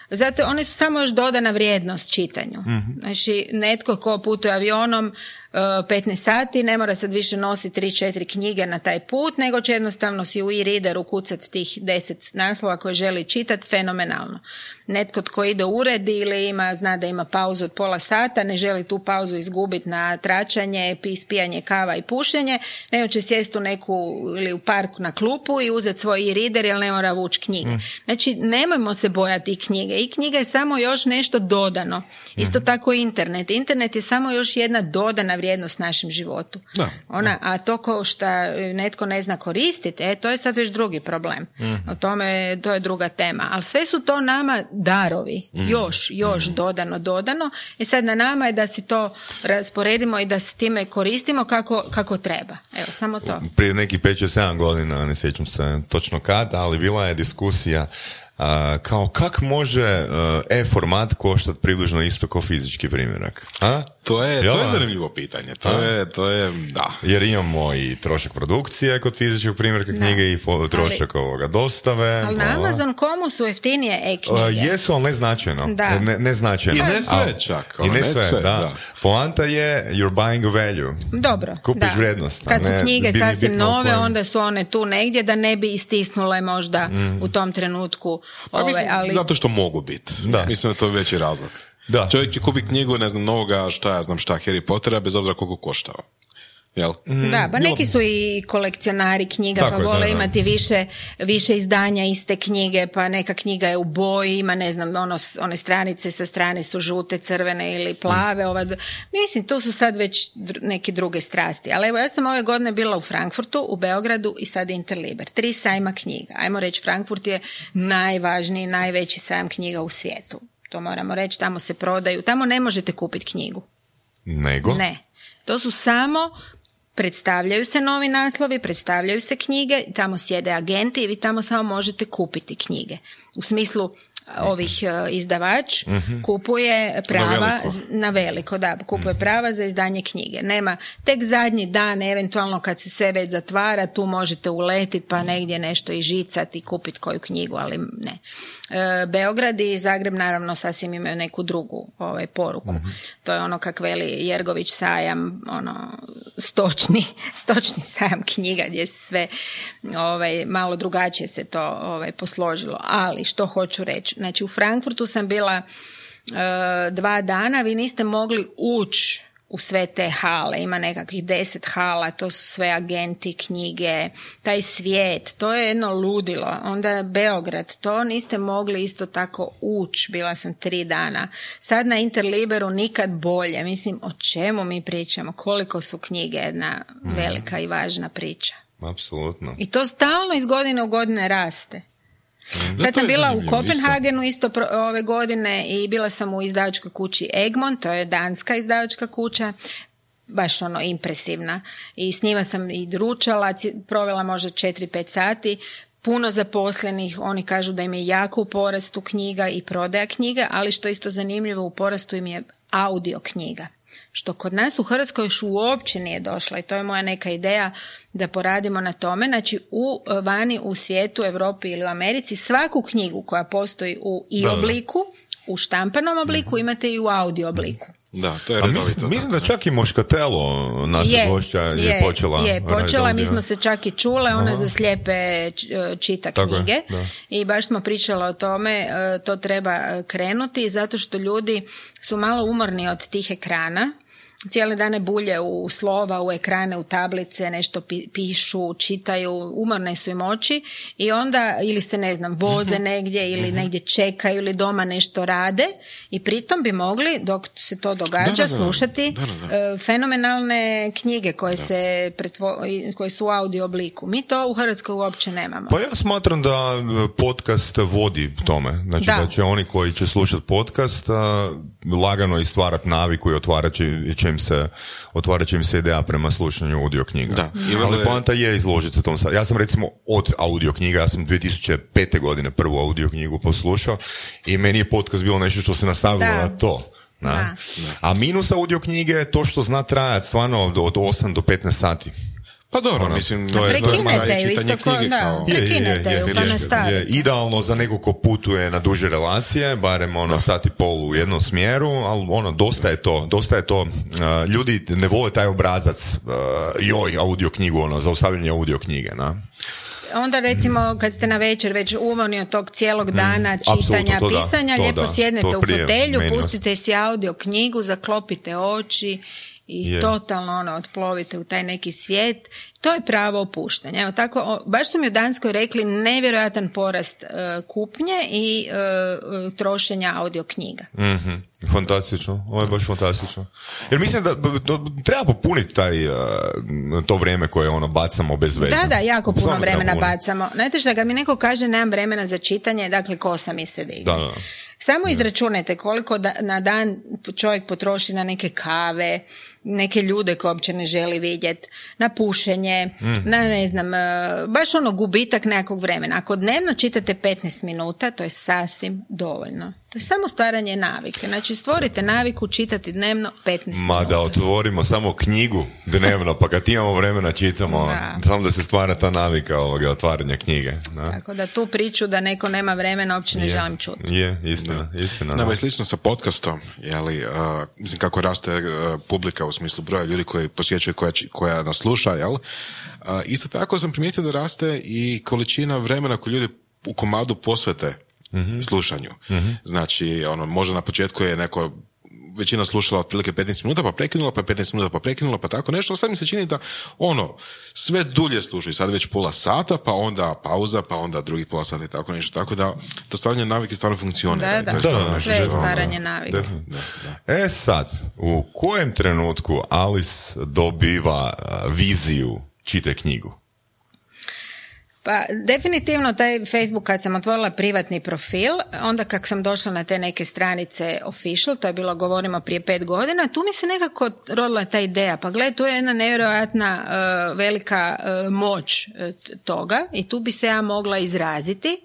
Zato one su samo još dodana vrijednost čitanju. Znači, netko ko putuje avionom e, 15 sati ne mora sad više nositi 3-4 knjige na taj put, nego će jednostavno si u e-readeru kucati tih 10 naslova koje želi čitati, fenomenalno. Netko tko ide u ured ili ima, zna da ima pauzu od pola sata, ne želi tu pauzu izgubiti na tračanje, pi- ispijanje kava i pušenje, nego će sjesti u neku ili u parku na klupu i uzeti svoj e-reader jer ne mora vući knjige. Znači, nemojmo se bojati knjige. I knjiga je samo još nešto dodano. Isto tako i internet. Internet je samo još jedna dodana vrijednost našem životu. Da, Ona, a to ko šta netko ne zna koristiti, e, to je sad već drugi problem. O tome, to je druga tema. Ali sve su to nama darovi. Još, još dodano, dodano. I sad na nama je da si to rasporedimo i da se time koristimo kako, kako treba. Evo, samo to. Prije nekih 5-7 godina, ne sjećam se točno kad, ali bila je diskusija kao kak može a, e-format koštat približno isto kao fizički primjerak? A? To je, to je zanimljivo pitanje. To je, to je, da. Jer imamo i trošak produkcije kod fizičkog primjerka knjige i fo- trošak ovoga dostave. Ali na. Amazon komu su jeftinije e-knjige? jesu, ali ne značajno. Da. Ne, ne značajno. I ne sve Ali- čak, I ne ne sve, sve, da. da. Poanta je you're buying a value. Dobro, Kupiš da. vrijednost, a Kad su ne knjige bi- sasvim nove, kojem- onda su one tu negdje da ne bi istisnule možda u tom trenutku. Pa ove, mislim, ali... zato što mogu biti. Da. Mislim da je to veći razlog. Da. Čovjek će kupiti knjigu, ne znam, novoga, šta ja znam šta, Harry Pottera, bez obzira koliko koštao. Jel? Da, pa neki su i kolekcionari knjiga, Tako pa je, da, vole da. imati više, više izdanja iste knjige, pa neka knjiga je u boji, ima ne znam, ono, one stranice sa strane su žute, crvene ili plave. Ova, d- mislim, tu su sad već neke druge strasti. Ali evo, ja sam ove godine bila u Frankfurtu, u Beogradu i sad Interliber. Tri sajma knjiga. Ajmo reći, Frankfurt je najvažniji, najveći sajam knjiga u svijetu. To moramo reći, tamo se prodaju, tamo ne možete kupiti knjigu. Nego? Ne. To su samo predstavljaju se novi naslovi, predstavljaju se knjige, tamo sjede agenti i vi tamo samo možete kupiti knjige. U smislu a, ovih e, izdavač kupuje prava veliko. z- na veliko, da, kupuje prava za izdanje knjige. Nema tek zadnji dan, eventualno kad se sve već zatvara, tu možete uletiti pa negdje nešto i žicati i kupiti koju knjigu, ali ne. E, Beograd i Zagreb naravno sasvim imaju neku drugu ovaj, poruku. To je ono kak veli Jergović sajam, ono stočni, stočni sajam knjiga gdje se sve ovaj, malo drugačije se to ovaj, posložilo. Ali što hoću reći, znači u Frankfurtu sam bila e, dva dana, vi niste mogli ući u sve te hale, ima nekakvih deset hala, to su sve agenti, knjige, taj svijet, to je jedno ludilo. Onda Beograd, to niste mogli isto tako ući, bila sam tri dana. Sad na Interliberu nikad bolje, mislim o čemu mi pričamo, koliko su knjige jedna velika i važna priča. Apsolutno. I to stalno iz godine u godine raste. Da, Sad sam bila u Kopenhagenu isto pro- ove godine i bila sam u izdavačkoj kući Egmont, to je danska izdavačka kuća. baš ono impresivna i s njima sam i ručala, provela možda 4-5 sati, puno zaposlenih, oni kažu da im je jako u porastu knjiga i prodaja knjiga, ali što isto zanimljivo u porastu im je audio knjiga. Što kod nas u Hrvatskoj još uopće nije došla i to je moja neka ideja da poradimo na tome. Znači u vani u svijetu, Europi ili u Americi svaku knjigu koja postoji u i obliku, u štampanom obliku mhm. imate i u audio obliku. Da, to je redovito. Mislim, mislim da čak i Moškatelo, naša je, gošća, je, je, počela. Je, počela, mi smo se čak i čule, ona za slijepe e, čita knjige i baš smo pričala o tome, e, to treba krenuti zato što ljudi su malo umorni od tih ekrana cijele dane bulje u slova, u ekrane, u tablice, nešto pišu, čitaju, umorne su im oči i onda ili se ne znam voze mhm. negdje ili mhm. negdje čekaju ili doma nešto rade i pritom bi mogli dok se to događa slušati e, fenomenalne knjige koje se pretvo, koje su u audio obliku. Mi to u Hrvatskoj uopće nemamo. Pa ja smatram da e, podcast vodi tome. Znači da, će oni koji će slušati podcast lagano i stvarati naviku i otvarat će im se, otvarat će im se ideja prema slušanju audio knjiga. Da. I Ali poanta je izložiti se tom sad. Ja sam recimo od audio knjiga, ja sam 2005. godine prvu audio knjigu poslušao i meni je podcast bilo nešto što se nastavilo na to. Na. A minus audio knjige je to što zna trajati stvarno od 8 do 15 sati. Pa dobro, ono, mislim, to je prekinete ju isto ko, da, prekinete ju pa nastavite. Idealno za neko ko putuje na duže relacije, barem ono sat i pol u jednom smjeru, ali ono, dosta je to, dosta je to, uh, ljudi ne vole taj obrazac, uh, joj, audio knjigu, ono, za ostavljanje audio knjige, na. Onda recimo kad ste na večer već umorni od tog cijelog dana mm, čitanja, pisanja, lijepo sjednete u fotelju, pustite si audio knjigu, zaklopite oči i totalno ono otplovite u taj neki svijet. To je pravo opuštanje. Evo tako, baš su mi u Danskoj rekli nevjerojatan porast e, kupnje i uh, trošenja audio knjiga. mm Fantastično, ovo je baš fantastično. Jer mislim da, treba popuniti taj, to vrijeme koje ono bacamo bez veze. Da, da, jako puno vremena bacamo. Znate što, kad mi neko kaže nemam vremena za čitanje, dakle kosa mi se digne. Da, da. Samo izračunajte koliko na dan čovjek potroši na neke kave, neke ljude koje uopće ne želi vidjeti, na pušenje, mm. na ne znam, e, baš ono gubitak nekog vremena. Ako dnevno čitate 15 minuta, to je sasvim dovoljno. To je samo stvaranje navike. Znači stvorite naviku čitati dnevno 15 minuta. Ma da otvorimo samo knjigu dnevno, pa kad imamo vremena čitamo, da. samo da se stvara ta navika ovoga otvaranja knjige. Da. Tako da tu priču da neko nema vremena uopće ne želim čuti. Je, istina, istina. Da, slično sa podcastom, jeli, uh, mislim kako raste uh, publika u smislu broja ljudi koji posjećaju koja, koja nas sluša, jel? Uh, isto tako sam primijetio da raste i količina vremena koju ljudi u komadu posvete mm slušanju. mm Znači, ono, možda na početku je neko većina slušala otprilike 15 minuta, pa prekinula, pa 15 minuta, pa prekinula, pa tako nešto. Sad mi se čini da ono, sve dulje slušaju, sad već pola sata, pa onda pauza, pa onda drugi pola sata i tako nešto. Tako da to stvaranje navike stvarno funkcionira. Da, da, da, sve je stvaranje navike. E sad, u kojem trenutku Alice dobiva viziju čite knjigu? Pa definitivno taj Facebook kad sam otvorila privatni profil, onda kak sam došla na te neke stranice official, to je bilo govorimo prije pet godina, tu mi se nekako rodila ta ideja, pa gledaj, tu je jedna nevjerojatna uh, velika uh, moć uh, toga i tu bi se ja mogla izraziti.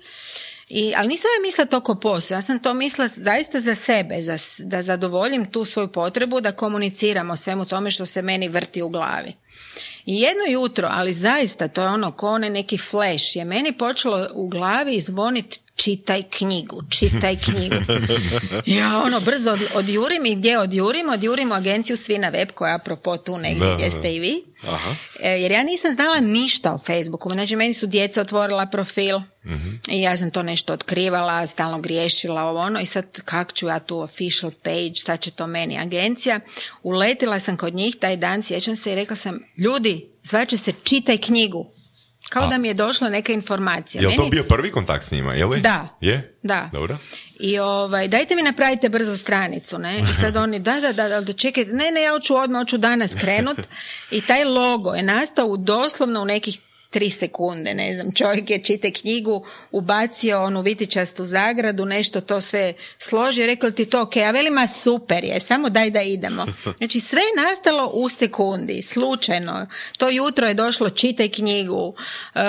I, ali nisam ja mislila to ko ja sam to mislila zaista za sebe, za, da zadovoljim tu svoju potrebu da komuniciramo svemu tome što se meni vrti u glavi. I jedno jutro, ali zaista to je ono ko onaj neki flash, je meni počelo u glavi zvoniti čitaj knjigu, čitaj knjigu. Ja ono brzo od, odjurim i gdje odjurim? Odjurim u agenciju Svi na web koja apropo tu negdje gdje ste i vi. Aha. E, jer ja nisam znala ništa o Facebooku. Znači meni su djeca otvorila profil i ja sam to nešto otkrivala, stalno griješila ovo ono i sad kak ću ja tu official page, šta će to meni agencija. Uletila sam kod njih taj dan, sjećam se i rekla sam, ljudi, zvaće se čitaj knjigu. Kao da mi je došla neka informacija. Je li to bio prvi kontakt s njima, je li? Da. Je? Da. Dobro. I ovaj, dajte mi napravite brzo stranicu, ne? I sad oni, da, da, da, da, čekajte, ne, ne, ja hoću odmah, hoću danas krenut. I taj logo je nastao u doslovno u nekih tri sekunde, ne znam, čovjek je čite knjigu, ubacio onu vitičastu zagradu, nešto to sve složio, rekao ti to ok, a velima super je, samo daj da idemo. Znači sve je nastalo u sekundi, slučajno. To jutro je došlo, čitaj knjigu, e,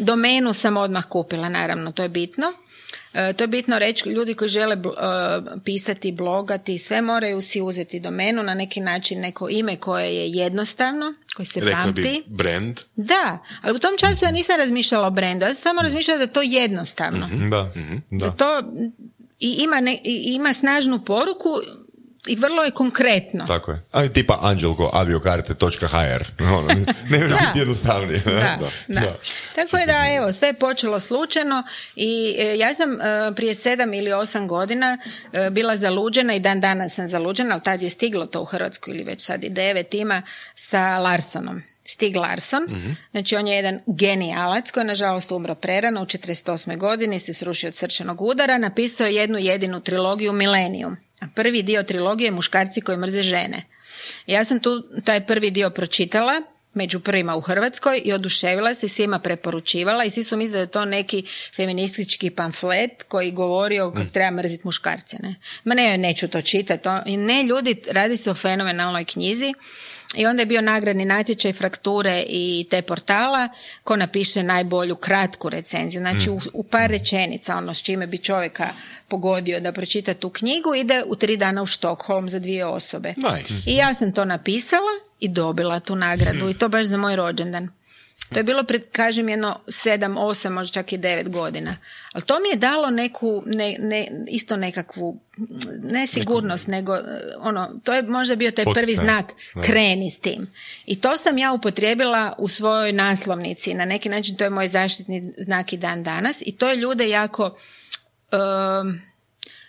domenu sam odmah kupila, naravno, to je bitno. E, to je bitno reći, ljudi koji žele e, pisati, blogati, sve moraju si uzeti domenu, na neki način neko ime koje je jednostavno, koji se Rekla pamti. bi brand. Da, ali u tom času ja nisam razmišljala o brendu, ja sam samo razmišljala da je to jednostavno. Da, da. Da to i ima, ne, i ima snažnu poruku i vrlo je konkretno. Tako je. Ali tipa anđelko aviokarte.hr. Ono, ne Da. biti jednostavnije. Da, da. Tako je da, evo, sve je počelo slučajno i e, ja sam e, prije sedam ili osam godina e, bila zaluđena i dan danas sam zaluđena, ali tad je stiglo to u Hrvatsku ili već sad i devet ima sa Larsonom. Stig Larson, znači on je jedan genijalac koji je nažalost umro prerano u 48. godini, se srušio od srčanog udara, napisao je jednu jedinu trilogiju Millennium. Prvi dio trilogije je Muškarci koji mrze žene. Ja sam tu taj prvi dio pročitala, među prvima u Hrvatskoj i oduševila se, svima preporučivala i svi su mislili da je to neki feministički pamflet koji govori o kako treba mrziti muškarce. Ne? Ma ne, neću to čitati. Ne, ljudi, radi se o fenomenalnoj knjizi i onda je bio nagradni natječaj frakture i te portala ko napiše najbolju kratku recenziju. Znači u, u par rečenica ono s čime bi čovjeka pogodio da pročita tu knjigu ide u tri dana u Štokholm za dvije osobe. Nice. I ja sam to napisala i dobila tu nagradu i to baš za moj rođendan. To je bilo pred, kažem, jedno sedam, osam, možda čak i devet godina. Ali to mi je dalo neku, ne, ne, isto nekakvu, ne sigurnost, nego eh, ono, to je možda bio taj prvi znak, kreni s tim. I to sam ja upotrijebila u svojoj naslovnici. Na neki način to je moj zaštitni znak i dan danas. I to je ljude jako... em,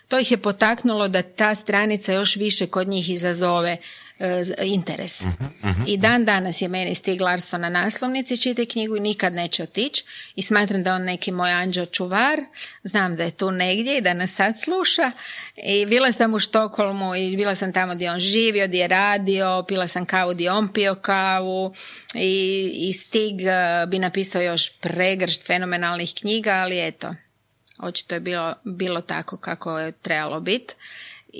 to ih je potaknulo da ta stranica još više kod njih izazove e, z- interes. I dan danas je meni Stig Larsson na naslovnici, čitaj knjigu i nikad neće otići. I smatram da on neki moj anđeo čuvar, znam da je tu negdje i da nas sad sluša. I bila sam u Štokholmu i bila sam tamo gdje je on živio, gdje je radio, pila sam kavu gdje je on pio kavu. I, i Stig e, bi napisao još pregršt fenomenalnih knjiga, ali eto, očito je bilo, bilo tako kako je trebalo biti.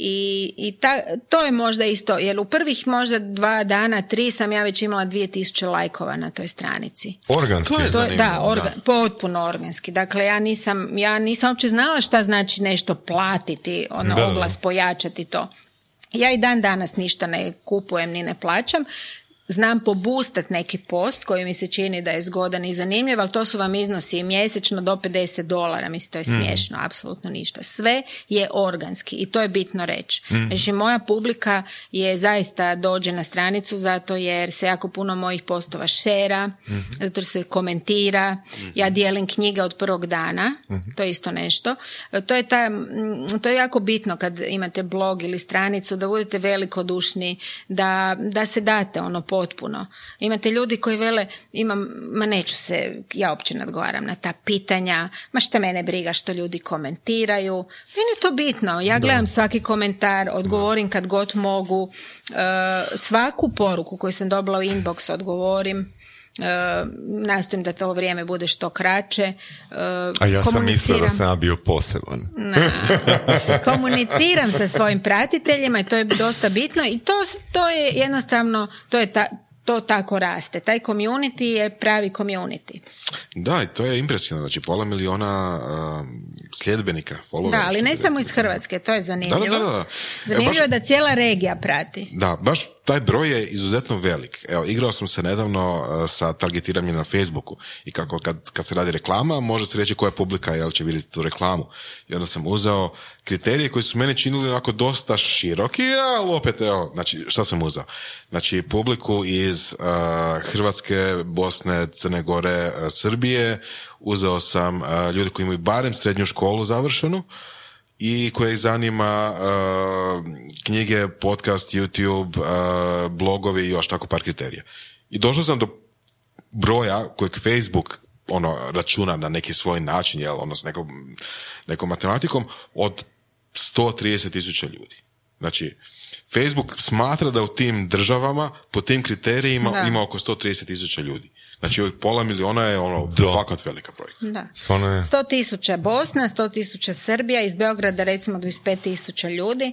I, i ta, to je možda isto, jer u prvih možda dva dana, tri sam ja već imala 2000 lajkova na toj stranici. Organski. To je To je, da, orga, potpuno organski. Dakle, ja nisam, ja nisam uopće znala šta znači nešto platiti, ono, Da, da. oglas pojačati to. Ja i dan danas ništa ne kupujem ni ne plaćam. Znam pobustat neki post koji mi se čini da je zgodan i zanimljiv, ali to su vam iznosi mjesečno do 50 dolara. Mislim, to je smiješno, apsolutno ništa. Sve je organski i to je bitno reći. Znači, moja publika je zaista dođe na stranicu zato jer se jako puno mojih postova šera, zato jer se komentira. Ja dijelim knjige od prvog dana, to je isto nešto. To je, ta, mm, to je jako bitno kad imate blog ili stranicu, da budete velikodušni, da, da se date ono potpuno. Imate ljudi koji vele, imam, ma neću se, ja uopće ne odgovaram na ta pitanja, ma šta mene briga što ljudi komentiraju. Meni je to bitno, ja gledam svaki komentar, odgovorim kad god mogu, E, svaku poruku koju sam dobila u inbox odgovorim. E, nastojim da to vrijeme bude što kraće. E, A ja sam mislio da sam bio poseban. Na. Komuniciram sa svojim pratiteljima i to je dosta bitno i to, to je jednostavno, to je ta, to tako raste. Taj community je pravi community. Da, i to je impresivno. Znači, pola miliona um, sljedbenika, followera. Da, ali ne samo iz. Hrvatske, to je zanimljivo. Da, da, da, da. Zanimljivo je baš- da cijela regija prati. Da, baš taj broj je izuzetno velik. Evo, igrao sam se nedavno uh, sa targetiranjem na Facebooku i kako kad, kad se radi reklama, može se reći koja publika jel će vidjeti tu reklamu. I onda sam uzeo kriterije koji su meni činili onako dosta široki, ali opet, evo, znači, šta sam uzeo? Znači, publiku iz uh, Hrvatske, Bosne, Crne Gore, uh, Srbije, uzeo sam uh, ljudi koji imaju barem srednju školu završenu, i koje ih zanima uh, knjige, podcast, YouTube, uh, blogovi i još tako par kriterija. I došao sam do broja kojeg Facebook ono računa na neki svoj način, jel, ono s nekom, nekom matematikom, od 130 tisuća ljudi. Znači, Facebook smatra da u tim državama, po tim kriterijima, Da. ima oko 130 tisuća ljudi. Znači, ovih pola miliona je ono, Da. fakat velika brojka. Da. Stvarno je. 100 tisuća Bosna, 100 tisuća Srbija, iz Beograda recimo 25 tisuća ljudi.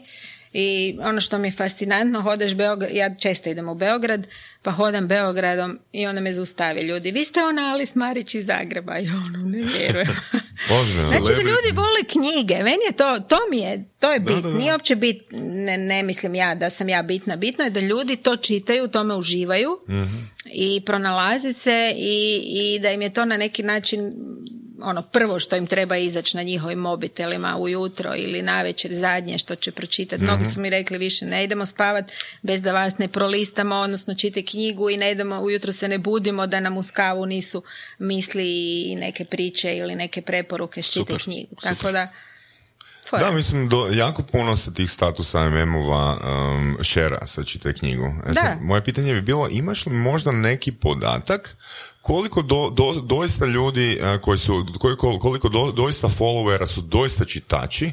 I ono što mi je fascinantno, hodeš Beograd, ja često idem u Beograd, pa hodam Beogradom i onda me zaustavi ljudi. Vi ste ona Alis Marić iz Zagreba. I ono, ne vjerujem. Znači da ljudi vole knjige, meni je to, to mi je, to je bit, da, da. nije uopće bit, ne, ne mislim ja da sam ja bitna, bitno je da ljudi to čitaju, u tome uživaju i pronalaze se i, i da im je to na neki način ono prvo što im treba izaći na njihovim mobitelima ujutro ili navečer zadnje što će pročitati. Mnogi su mi rekli više ne idemo spavat bez da vas ne prolistamo, odnosno čite knjigu i ne idemo, ujutro se ne budimo da nam uz kavu nisu misli i neke priče ili neke preporuke čite Super, knjigu. Tako da. Da, mislim, do, jako puno se tih statusa MM-ova um, šera, sad čite knjigu. E sad, Da. moje pitanje bi bilo, imaš li možda neki podatak koliko do, do, doista ljudi uh, koji su, koliko, koliko do, doista followera su doista čitači,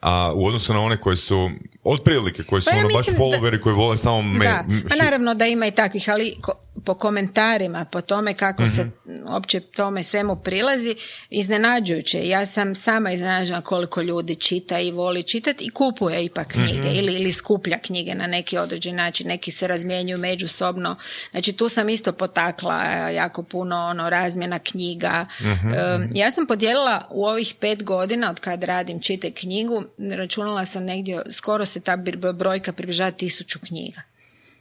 a u odnosu na one koji su otprilike, koji su Pa ja ono baš da- followeri koji vole samo me, Da, pa naravno da ima i takvih, ali ko- po komentarima, po tome kako se opće tome svemu prilazi, iznenađujuće. Ja sam sama iznenađena koliko ljudi čita i voli čitati i kupuje ipak knjige ili, ili skuplja knjige na neki određen način. Neki se razmjenjuju međusobno. Znači tu sam isto potakla e, jako puno ono razmjena knjiga. E, ja sam podijelila u ovih pet godina od kad radim čite knjigu, računala sam negdje, skoro se ta br- brojka približava tisuću knjiga.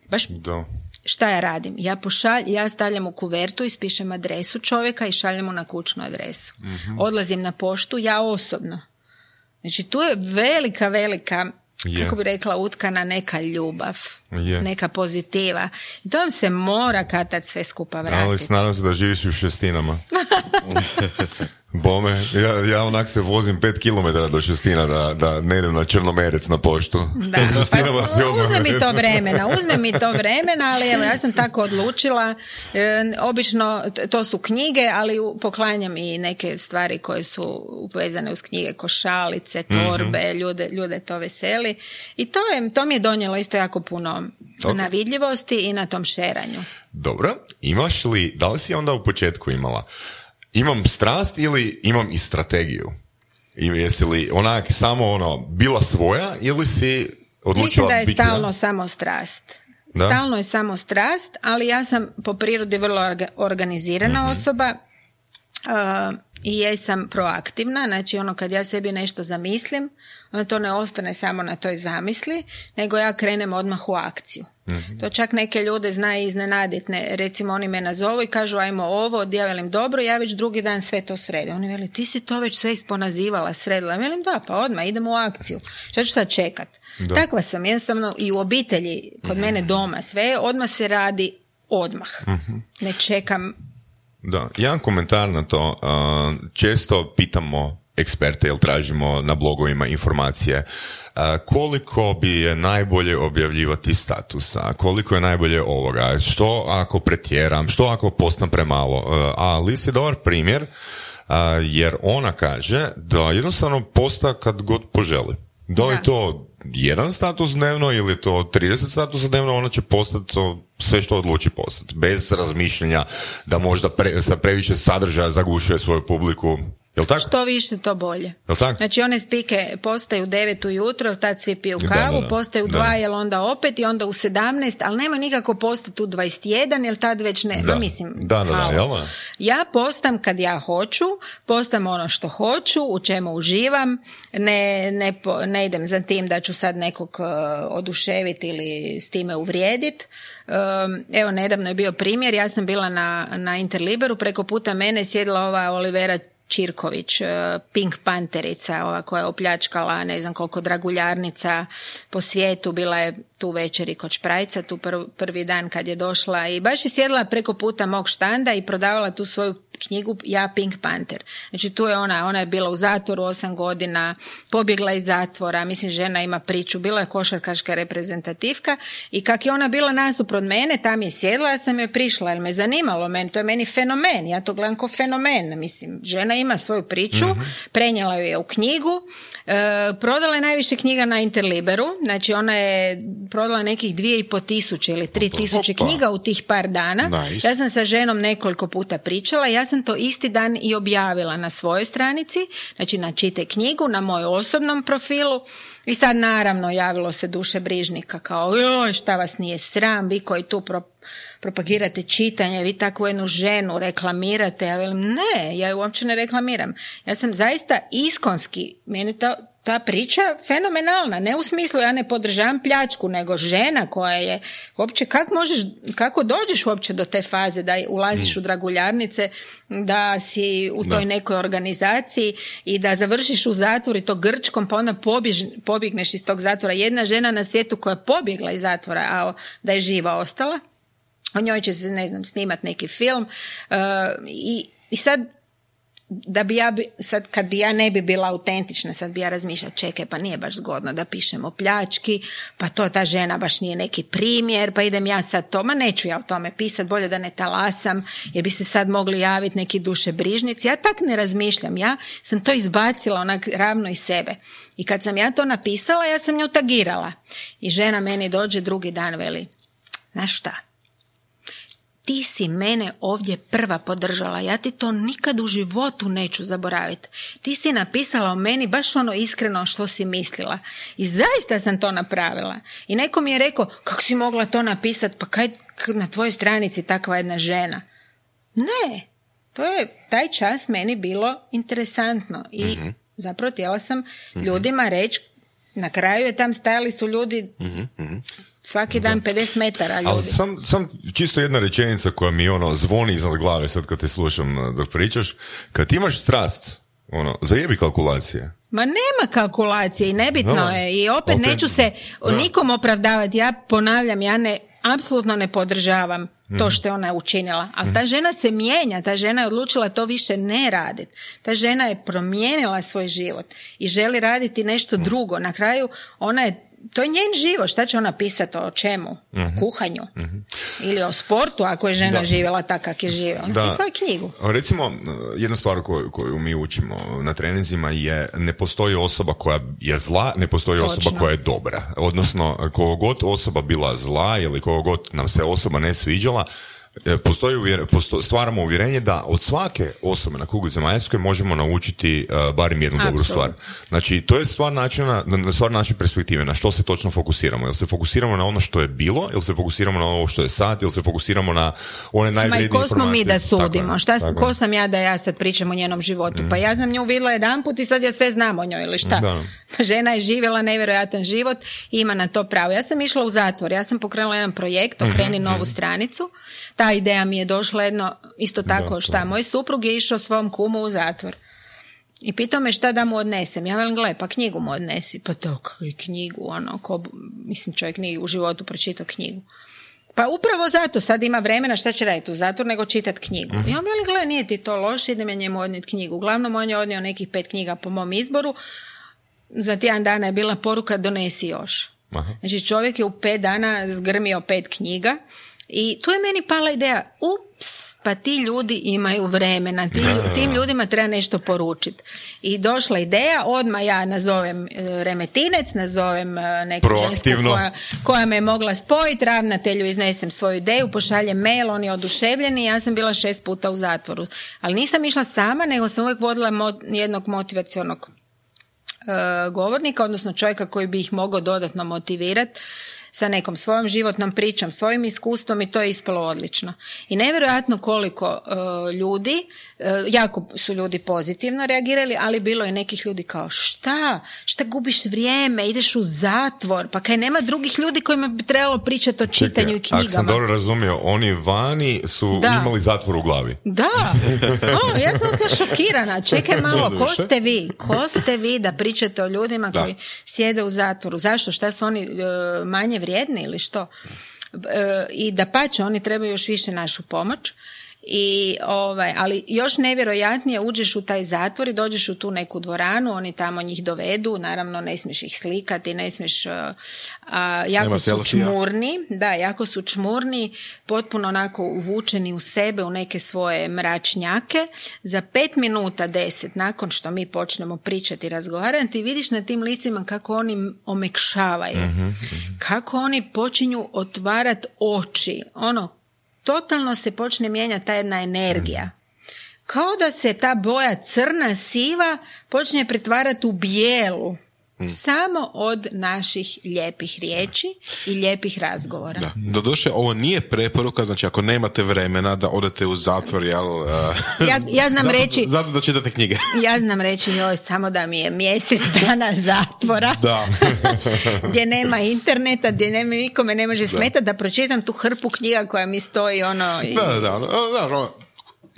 Baš Da. Šta ja radim? Ja, pošalj, ja stavljam u kuvertu, ispišem adresu čovjeka i šaljem mu na kućnu adresu. Odlazim na poštu, ja osobno. Znači tu je velika, velika, Je. kako bi rekla, utkana neka ljubav, Je. neka pozitiva. I to vam se mora kad tad sve skupa Ali vratiti. nadam se da živiš u šestinama. Bome, ja, ja onak se vozim pet kilometara do šestina da, da ne idem na Črnomerec na poštu. Da, pa, uzme mi to vremena, uzme mi to vremena, ali evo, ja sam tako odlučila. E, obično to su knjige, ali poklanjam i neke stvari koje su uvezane uz knjige, košalice, torbe, ljude, ljude to veseli. I to, je, to mi je donijelo isto jako puno Ok. na vidljivosti i na tom šeranju. Dobro, imaš li, da li si onda u početku imala, imam strast ili imam i strategiju? I jesi li onak samo ono, bila svoja ili si odlučila Mislim da je biti- stalno samo strast. Da? Stalno je samo strast, ali ja sam po prirodi vrlo orga- organizirana Mhm. osoba uh, i jesam proaktivna, znači ono kad ja sebi nešto zamislim, onda to ne ostane samo na toj zamisli, nego ja krenem odmah u akciju. Mhm. To čak neke ljude zna i iznenaditi. Ne, recimo oni me nazovu i kažu ajmo ovo, ja velim dobro, ja već drugi dan sve to sredim. Oni veli ti si to već sve isponazivala, sredila. Ja velim da, pa odmah idemo u akciju. Šta ću sad čekat? Takva sam jednostavno i u obitelji, kod Mhm. mene doma, sve odmah se radi odmah. Mhm. Ne čekam Da, jedan komentar na to. uh, često pitamo eksperte ili tražimo na blogovima informacije uh, koliko bi je najbolje objavljivati statusa, koliko je najbolje ovoga, što ako pretjeram, što ako postam premalo. Uh, a Lis je dobar primjer jer ona kaže da jednostavno posta kad god poželi. Da li to jedan status dnevno ili to 30 statusa dnevno, ona će postati sve što odluči postati. Bez razmišljanja da možda pre, sa previše sadržaja zagušuje svoju publiku. Jel tako? Što više, to bolje. Jel tako? Znači one spike postaju u 9 ujutro, tad svi piju kavu, da, da. postaju u Da. 2, jel onda opet i onda u 17, ali nema nikako postati u 21, jer tad već nema. Da. Mislim, Da, da, jel? Ja postam kad ja hoću, postam ono što hoću, u čemu uživam, ne, ne, ne idem za tim da ću sad nekog uh, oduševiti ili s time uvrijediti. Evo, nedavno je bio primjer, ja sam bila na, na Interliberu, preko puta mene je sjedila ova Olivera Čirković, uh, Pink Panterica, ova koja je opljačkala ne znam koliko draguljarnica po svijetu, bila je tu večer i kod Šprajca, tu prv- prvi dan kad je došla i baš je sjedila preko puta mog štanda i prodavala tu svoju knjigu Ja Pink Panther. Znači tu je ona, ona je bila u zatvoru osam godina, pobjegla iz zatvora, mislim žena ima priču, bila je košarkaška reprezentativka i kak je ona bila nasuprot mene, tam je sjedla, ja sam joj prišla, jer me zanimalo, meni, to je meni fenomen, ja to gledam kao fenomen, mislim, žena ima svoju priču, mm prenijela ju je u knjigu, e, prodala je najviše knjiga na Interliberu, znači ona je prodala nekih dvije i po tisuće ili tri tisuće knjiga u tih par dana. Ja sam sa ženom nekoliko puta pričala, ja sam to isti dan i objavila na svojoj stranici, znači na čite knjigu, na moj osobnom profilu i sad naravno javilo se duše brižnika kao joj šta vas nije sram, vi koji tu pro, propagirate čitanje, vi takvu jednu ženu reklamirate, ja velim ne, ja ju uopće ne reklamiram. Ja sam zaista iskonski, meni to, ta priča fenomenalna, ne u smislu ja ne podržavam pljačku, nego žena koja je, uopće kako možeš, kako dođeš uopće do te faze da ulaziš mm. u draguljarnice, da si u toj nekoj organizaciji i da završiš u zatvoru i to grčkom, pa onda pobjež, pobjegneš iz tog zatvora. Jedna žena na svijetu koja je pobjegla iz zatvora, a da je živa ostala, o njoj će se, ne znam, snimat neki film uh, i, i sad da bi ja, sad kad bi ja ne bi bila autentična, sad bi ja razmišljala, čekaj, pa nije baš zgodno da pišemo pljački, pa to ta žena baš nije neki primjer, pa idem ja sad to, ma neću ja o tome pisat, bolje da ne talasam, jer bi se sad mogli javiti neki duše brižnici. Ja tak ne razmišljam, ja sam to izbacila onak ravno iz sebe. I kad sam ja to napisala, ja sam nju tagirala. I žena meni dođe drugi dan, veli, znaš šta, ti si mene ovdje prva podržala, ja ti to nikad u životu neću zaboraviti. Ti si napisala o meni baš ono iskreno što si mislila. I zaista sam to napravila. I neko mi je rekao, kako si mogla to napisati, pa kaj na tvojoj stranici takva jedna žena? Ne, to je taj čas meni bilo interesantno i mm zapravo htjela sam mhm. ljudima reći, na kraju je tam stajali su ljudi mm Svaki dan 50 metara ljudi. Ali sam, sam čisto jedna rečenica koja mi ono zvoni iznad glave sad kad te slušam uh, dok pričaš. Kad imaš strast, ono, zajebi kalkulacije. Ma nema kalkulacije i nebitno je i opet, neću se nikom opravdavati. Ja ponavljam, ja ne, apsolutno ne podržavam to mhm. što je ona učinila. Ali ta mhm. žena se mijenja, ta žena je odlučila to više ne raditi. Ta žena je promijenila svoj život i želi raditi nešto mhm. drugo. Na kraju ona je to je njen život, šta će ona pisati o čemu? O mhm. kuhanju? Mhm. Ili o sportu, ako je žena da. živjela tako kak je živjela. Da. svoju knjigu. Recimo, jedna stvar koju, koju mi učimo na treninzima je ne postoji osoba koja je zla, ne postoji osoba koja je dobra. Odnosno, kogod osoba bila zla ili kogod nam se osoba ne sviđala, postoji uvjer, posto, stvaramo uvjerenje da od svake osobe na kugli zemaljskoj možemo naučiti uh, barem jednu dobru stvar. Znači, to je stvar načina, stvar naše perspektive, na što se točno fokusiramo. Jel se fokusiramo na ono što je bilo, ili se fokusiramo na ovo što je sad, ili se fokusiramo na one najvrednije Ma ko smo mi da sudimo? Šta, ko sam ja da ja sad pričam o njenom životu? Pa ja sam nju vidjela jedan put i sad ja sve znam o njoj ili šta? Da. Pa žena je živjela nevjerojatan život i ima na to pravo. Ja sam išla u zatvor, ja sam pokrenula jedan projekt, okreni mhm, novu mhm. stranicu. Ta ideja mi je došla jedno, isto tako šta, moj suprug je išao svom kumu u zatvor. I pitao me šta da mu odnesem. Ja velim, gle, pa knjigu mu odnesi. Pa to, knjigu, ono, ko, mislim čovjek nije u životu pročitao knjigu. Pa upravo zato sad ima vremena šta će raditi u zatvor nego čitati knjigu. mm I on veli, gle, nije ti to loše, idem ja njemu odnijeti knjigu. Uglavnom on je odnio nekih pet knjiga po mom izboru. Za tjedan dana je bila poruka donesi još. Aha. Znači čovjek je u pet dana zgrmio pet knjiga i tu je meni pala ideja, ups, pa ti ljudi imaju vremena, tim, tim ljudima treba nešto poručiti. I došla ideja, odmah ja nazovem e, remetinec, nazovem e, neku žensku koja, koja me je mogla spojiti, ravnatelju iznesem svoju ideju, pošaljem mail, on je oduševljen i ja sam bila šest puta u zatvoru. Ali nisam išla sama, nego sam uvijek vodila jednog motivacionog e, govornika, odnosno čovjeka koji bi ih mogao dodatno motivirati sa nekom svojom životnom pričom, svojim iskustvom i to je ispalo odlično. I nevjerojatno koliko e, ljudi, e, jako su ljudi pozitivno reagirali, ali bilo je nekih ljudi kao šta, šta gubiš vrijeme, ideš u zatvor, pa kaj nema drugih ljudi kojima bi trebalo pričati o čitanju i knjigama. Ako sam dobro razumio, oni vani su imali zatvor u glavi. Da, o, ja sam ostala šokirana, čekaj malo, ko ste vi? Ko ste vi da pričate o ljudima koji sjede u zatvoru? Zašto? Šta su oni e, manje vrijedni ili što. E, I da pače, oni trebaju još više našu pomoć. I, ovaj, ali još nevjerojatnije uđeš u taj zatvor i dođeš u tu neku dvoranu, oni tamo njih dovedu, naravno ne smiješ ih slikati, ne smiješ, a, a, jako Nema su selfija. čmurni, da, jako su čmurni, potpuno onako uvučeni u sebe, u neke svoje mračnjake. Za pet minuta, deset, nakon što mi počnemo pričati i razgovarati, vidiš na tim licima kako oni omekšavaju, kako oni počinju otvarati oči, ono, totalno se počne mijenjati ta jedna energija. Kao da se ta boja crna, siva počne pretvarati u bijelu. Samo od naših lijepih riječi i lijepih razgovora. Da. Doduše, ovo nije preporuka, znači ako nemate vremena da odete u zatvor, jel... uh, Ja, ja znam zato, reći, Zato da čitate knjige. ja znam reći joj samo da mi je mjesec dana zatvora Da. gdje nema interneta, gdje nema, nikome ne može smetati da pročitam tu hrpu knjiga koja mi stoji ono i, Da, da, da. ono, znaš, ono,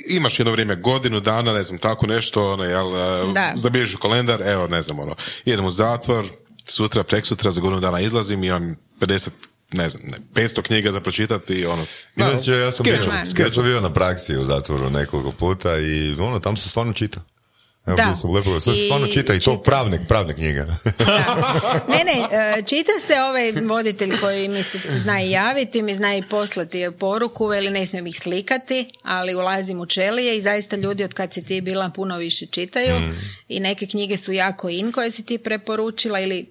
imaš jedno vrijeme, godinu dana, ne znam, tako nešto, ono, jel, uh, Da. zabilježiš u kalendar, evo, ne znam, ono, idem u zatvor, sutra, preksutra, za godinu dana izlazim, imam 50 ne znam, ne, 500 knjiga za pročitati i ono... da, Inače, ja sam, bio, ja sam bio na praksi u zatvoru nekoliko puta i ono, tam se stvarno čita. Evo, Da. sam lepo, se I stvarno čita i to čita pravne, pravne knjige. Ne, ne, e, čita se ovaj voditelj koji mi se zna i javiti, mi zna i poslati poruku, veli ne smijem ih slikati, ali ulazim u čelije i zaista ljudi od kad si ti bila puno više čitaju i neke knjige su jako in koje si ti preporučila ili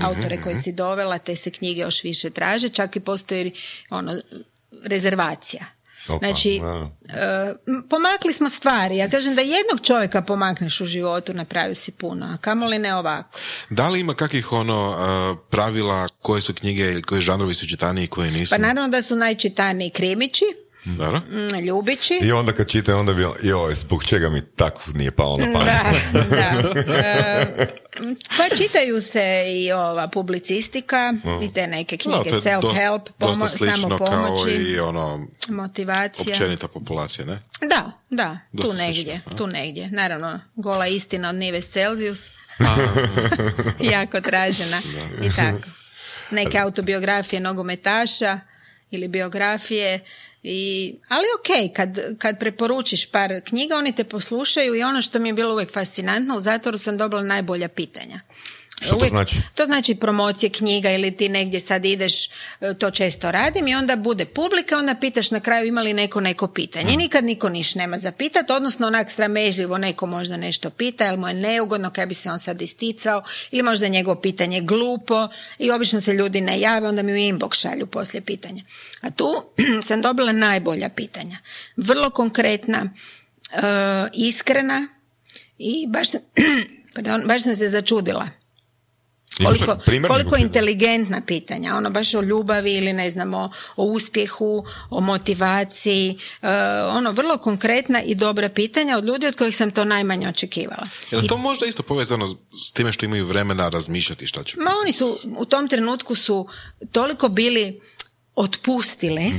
autore koje si dovela, te se knjige još više traže, čak i postoji ono, rezervacija. Opa, znači, e, m, pomakli smo stvari. Ja kažem da jednog čovjeka pomakneš u životu, napravio si puno, a kamoli ne ovako. Da li ima kakvih ono uh, pravila koje su knjige ili koji žanrovi su čitaniji i koji nisu? Pa naravno da su najčitaniji krimići, Dobro. mm, ljubići. I onda kad čitaju, onda bi, joj, zbog čega mi tako nije palo na pamet. Da, da. E, pa čitaju se i ova publicistika i te neke No, knjige, je self-help, pomo- slično samo pomoći, i ono motivacija. općenita populacija, ne? Da, da, Dosta tu slično, negdje, a? tu negdje. Naravno, gola istina od Nives Celsius. jako tražena i tako. Neke autobiografije nogometaša ili biografije i, ali ok, kad, kad preporučiš par knjiga, oni te poslušaju i ono što mi je bilo uvijek fascinantno, u zatvoru sam dobila najbolja pitanja. Što to znači? To znači promocije knjiga ili ti negdje sad ideš, e, to često radim i onda bude publika, onda pitaš na kraju ima li neko neko pitanje. I nikad niko niš nema za pitat, odnosno onak sramežljivo neko možda nešto pita, jel mu je neugodno kaj bi se on sad isticao ili možda je njegovo pitanje glupo i obično se ljudi ne jave, onda mi u inbox šalju poslije pitanja. A tu sam dobila najbolja pitanja. Vrlo konkretna, e, iskrena i baš sam, pardon, baš sam se začudila koliko, koliko inteligentna pitanja, ono baš o ljubavi ili ne znam o, o uspjehu, o motivaciji, e, ono vrlo konkretna i dobra pitanja od ljudi od kojih sam to najmanje očekivala. Je li to možda isto povezano s- s time što imaju vremena razmišljati šta će? Ma oni su, u tom trenutku su toliko bili otpustili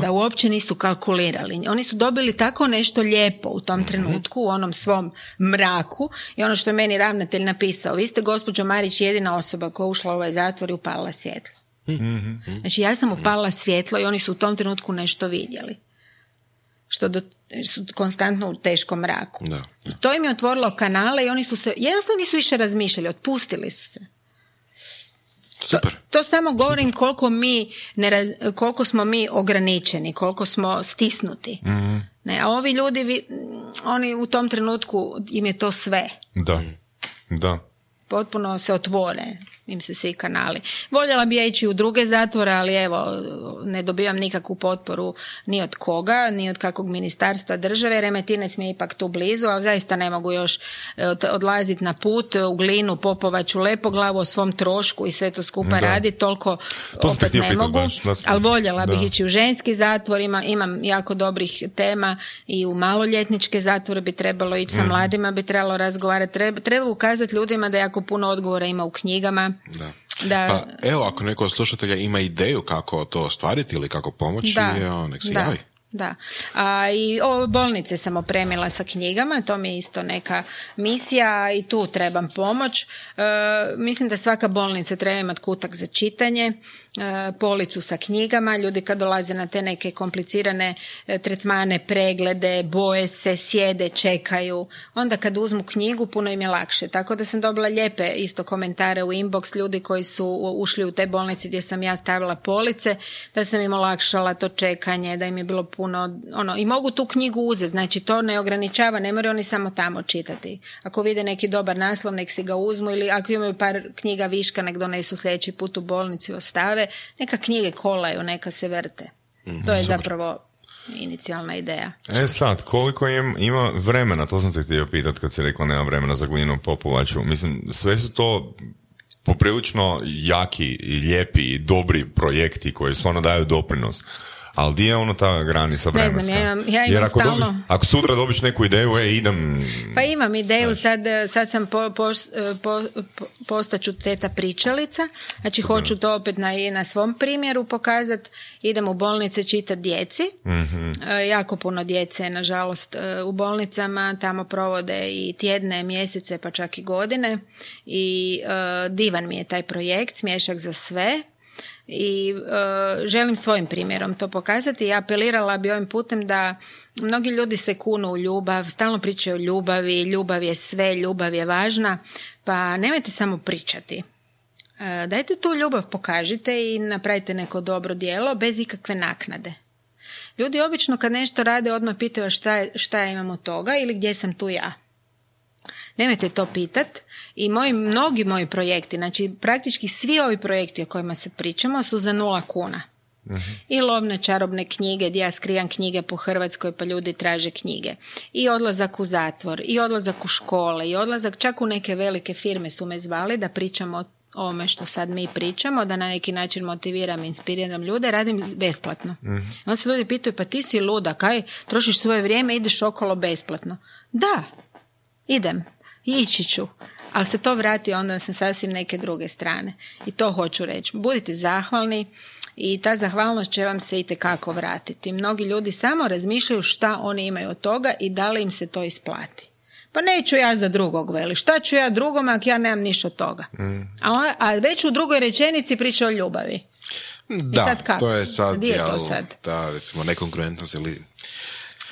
da. uopće nisu kalkulirali. Oni su dobili tako nešto lijepo u tom trenutku, u onom svom mraku i ono što je meni ravnatelj napisao, vi ste gospođo Marić jedina osoba koja je ušla u ovaj zatvor i upalila svjetlo. Znači ja sam upalila svjetlo i oni su u tom trenutku nešto vidjeli. Što do, su konstantno u teškom mraku. Da. I to im je otvorilo kanale i oni su se, jednostavno nisu više razmišljali, otpustili su se. Super. To samo govorim koliko mi ne raz- koliko smo mi ograničeni, koliko smo stisnuti. Ne, a ovi ljudi, vi- oni u tom trenutku im je to sve. Da, da. Potpuno se otvore im se svi kanali. Voljela bi ja ići u druge zatvore, ali evo, ne dobivam nikakvu potporu ni od koga, ni od kakvog ministarstva države. Remetinec mi je ipak tu blizu, ali zaista ne mogu još e, od- odlaziti na put u glinu, Popovaću, Lepoglavu o svom trošku i sve to skupa Da. raditi, toliko To opet ne mogu, ali voljela bih ići u ženski zatvor, ima, imam jako dobrih tema i u maloljetničke zatvore bi trebalo ići, sa mladima bi trebalo razgovarati, treba, treba ukazati ljudima da jako puno odgovora ima u knjigama. Da. Da, Pa evo, ako neko od slušatelja ima ideju kako to ostvariti ili kako pomoći, Da. evo, nek se Da. javi. da. A i o, bolnice sam opremila sa knjigama, to mi je isto neka misija i tu trebam pomoć. E, mislim da svaka bolnica treba imati kutak za čitanje, policu sa knjigama, ljudi kad dolaze na te neke komplicirane e, tretmane, preglede, boje se, sjede, čekaju, onda kad uzmu knjigu puno im je lakše. Tako da sam dobila lijepe isto komentare u inbox ljudi koji su ušli u te bolnice gdje sam ja stavila police, da sam im olakšala to čekanje, da im je bilo puno, ono, i mogu tu knjigu uzeti, znači to ne ograničava, ne moraju oni samo tamo čitati. Ako vide neki dobar naslov, nek si ga uzmu ili ako imaju par knjiga viška, nek donesu sljedeći put u bolnicu i ostave, neka knjige kolaju, neka se vrte. Mhm, to je zapravo inicijalna ideja. E sad, koliko im, ima vremena, to sam te htio pitati kad si rekla nema vremena za glinu popovaču. Mislim, sve su to poprilično jaki i lijepi i dobri projekti koji stvarno daju doprinos ali di je ono ta granica vremenska? Ne znam, ja imam, ja imam Jer ako, stalno... dobiš, ako sutra dobiš neku ideju, e, idem... Pa imam ideju, sad, sad sam po, po, po, postaću teta pričalica, znači hoću to opet na, na svom primjeru pokazati, idem u bolnice čitati djeci, mm jako puno djece, nažalost, e, u bolnicama, tamo provode i tjedne, mjesece, pa čak i godine i uh, divan mi je taj projekt, smješak za sve, i e, želim svojim primjerom to pokazati i apelirala bi ovim putem da mnogi ljudi se kunu u ljubav, stalno pričaju o ljubavi, ljubav je sve, ljubav je važna, pa nemojte samo pričati. E, dajte tu ljubav, pokažite i napravite neko dobro djelo bez ikakve naknade. Ljudi obično kad nešto rade odmah pitaju šta, šta ja imam od toga ili gdje sam tu ja. Nemojte to pitat. I moji, mnogi moji projekti, znači praktički svi ovi projekti o kojima se pričamo su za nula kuna. I lovne čarobne knjige gdje ja skrijam knjige po Hrvatskoj pa ljudi traže knjige. I odlazak u zatvor, i odlazak u škole, i odlazak čak u neke velike firme su me zvali da pričamo o ovome što sad mi pričamo, da na neki način motiviram, inspiriram ljude, radim besplatno. mm Onda se ljudi pitaju, pa ti si luda, kaj trošiš svoje vrijeme, ideš okolo besplatno. Da, idem ići ću. Ali se to vrati onda sa sasvim neke druge strane. I to hoću reći. Budite zahvalni i ta zahvalnost će vam se i kako vratiti. Mnogi ljudi samo razmišljaju šta oni imaju od toga i da li im se to isplati. Pa neću ja za drugog, veli. Šta ću ja drugom ako ja nemam ništa od toga? Mm. A, a već u drugoj rečenici priča o ljubavi. Da, sad to je sad, je to sad? Da, recimo nekonkurentnost ili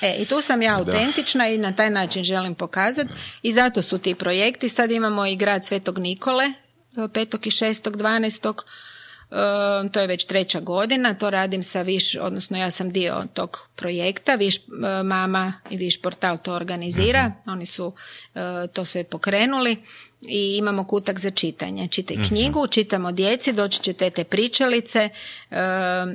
E, i tu sam ja autentična i na taj način želim pokazati i zato su ti projekti. Sad imamo i grad Svetog Nikole, 5. i 6. 12. Uh, to je već treća godina, to radim sa Viš, odnosno ja sam dio tog projekta, Viš e, mama i Viš portal to organizira, mhm. oni su e, to sve pokrenuli i imamo kutak za čitanje. Čitaj mhm. knjigu, čitamo djeci, doći će tete pričalice, uh,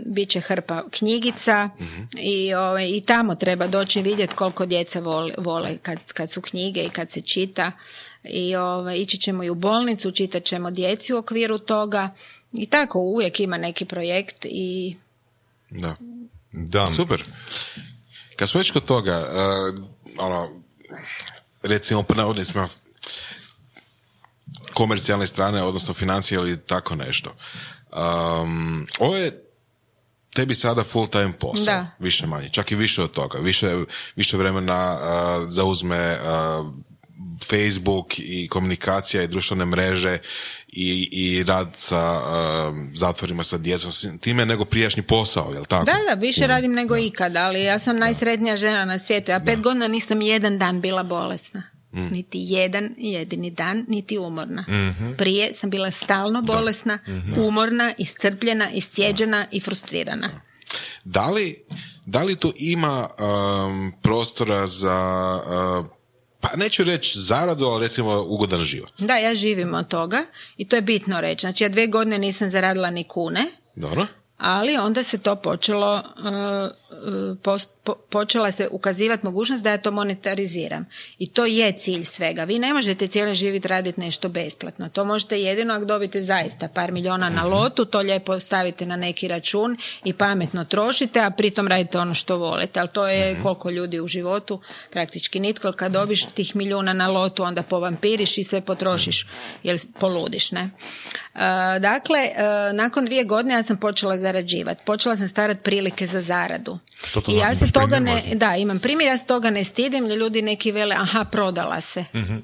bit će hrpa knjigica mhm. i, ovaj, i tamo treba doći vidjeti koliko djeca vole, vole kad, kad su knjige i kad se čita i ovaj, ići ćemo i u bolnicu, čitat ćemo djeci u okviru toga i tako uvijek ima neki projekt i... Da. da. Super. Kad smo već kod toga, uh, ono, recimo po navodnicima komercijalne strane, odnosno financije ili tako nešto. Um, ovo je tebi sada full time posao, da. više manje, čak i više od toga, više, više vremena uh, zauzme uh, Facebook i komunikacija i društvene mreže i, i rad sa uh, zatvorima sa djecom, time nego prijašnji posao, jel tako? Da, da, više radim nego ikad, ali ja sam najsretnija žena na svijetu. Ja pet godina nisam jedan dan bila bolesna. Mm. Niti jedan jedini dan, niti umorna. mm Prije sam bila stalno bolesna, mm umorna, iscrpljena, iscijeđena i frustrirana. Da li, da li tu ima um, prostora za uh, pa neću reći zaradu, ali recimo ugodan život. Da, ja živim od toga i to je bitno reći. Znači ja dvije godine nisam zaradila ni kune. Dobro ali onda se to počelo, uh, počela se ukazivati mogućnost da ja to monetariziram. I to je cilj svega. Vi ne možete cijeli život raditi nešto besplatno. To možete jedino ako dobite zaista par milijuna na lotu, to lijepo stavite na neki račun i pametno trošite, a pritom radite ono što volite. Ali to je mhm. koliko ljudi u životu, praktički nitko. Kad dobiš tih milijuna na lotu, onda povampiriš i sve potrošiš, jer poludiš, ne? Uh, dakle, nakon dvije godine ja sam počela za zarađivati. Počela sam starati prilike za zaradu. Što to I ja se toga primjer ne, da, imam primjer, ja se toga ne stidim, ljudi neki vele, aha, prodala se. Mhm,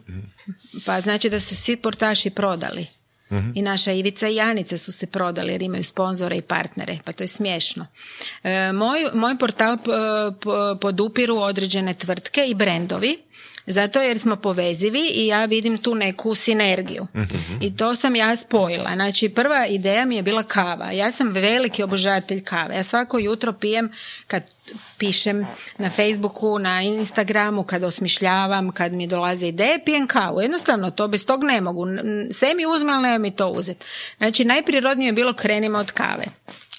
Pa znači da su svi portaši prodali. Mhm. I naša Ivica i Janica su se prodali jer imaju sponzore i partnere, pa to je smiješno. E, moj, moj portal p- p- podupiru određene tvrtke i brendovi, zato jer smo povezivi i ja vidim tu neku sinergiju. I to sam ja spojila. Znači, prva ideja mi je bila kava. Ja sam veliki obožavatelj kave. Ja svako jutro pijem kad pišem na Facebooku, na Instagramu, kad osmišljavam, kad mi dolaze ideje, pijem kavu. Jednostavno, to bez tog ne mogu. Sve mi uzme, ali nema mi to uzeti. Znači, najprirodnije je bilo krenimo od kave.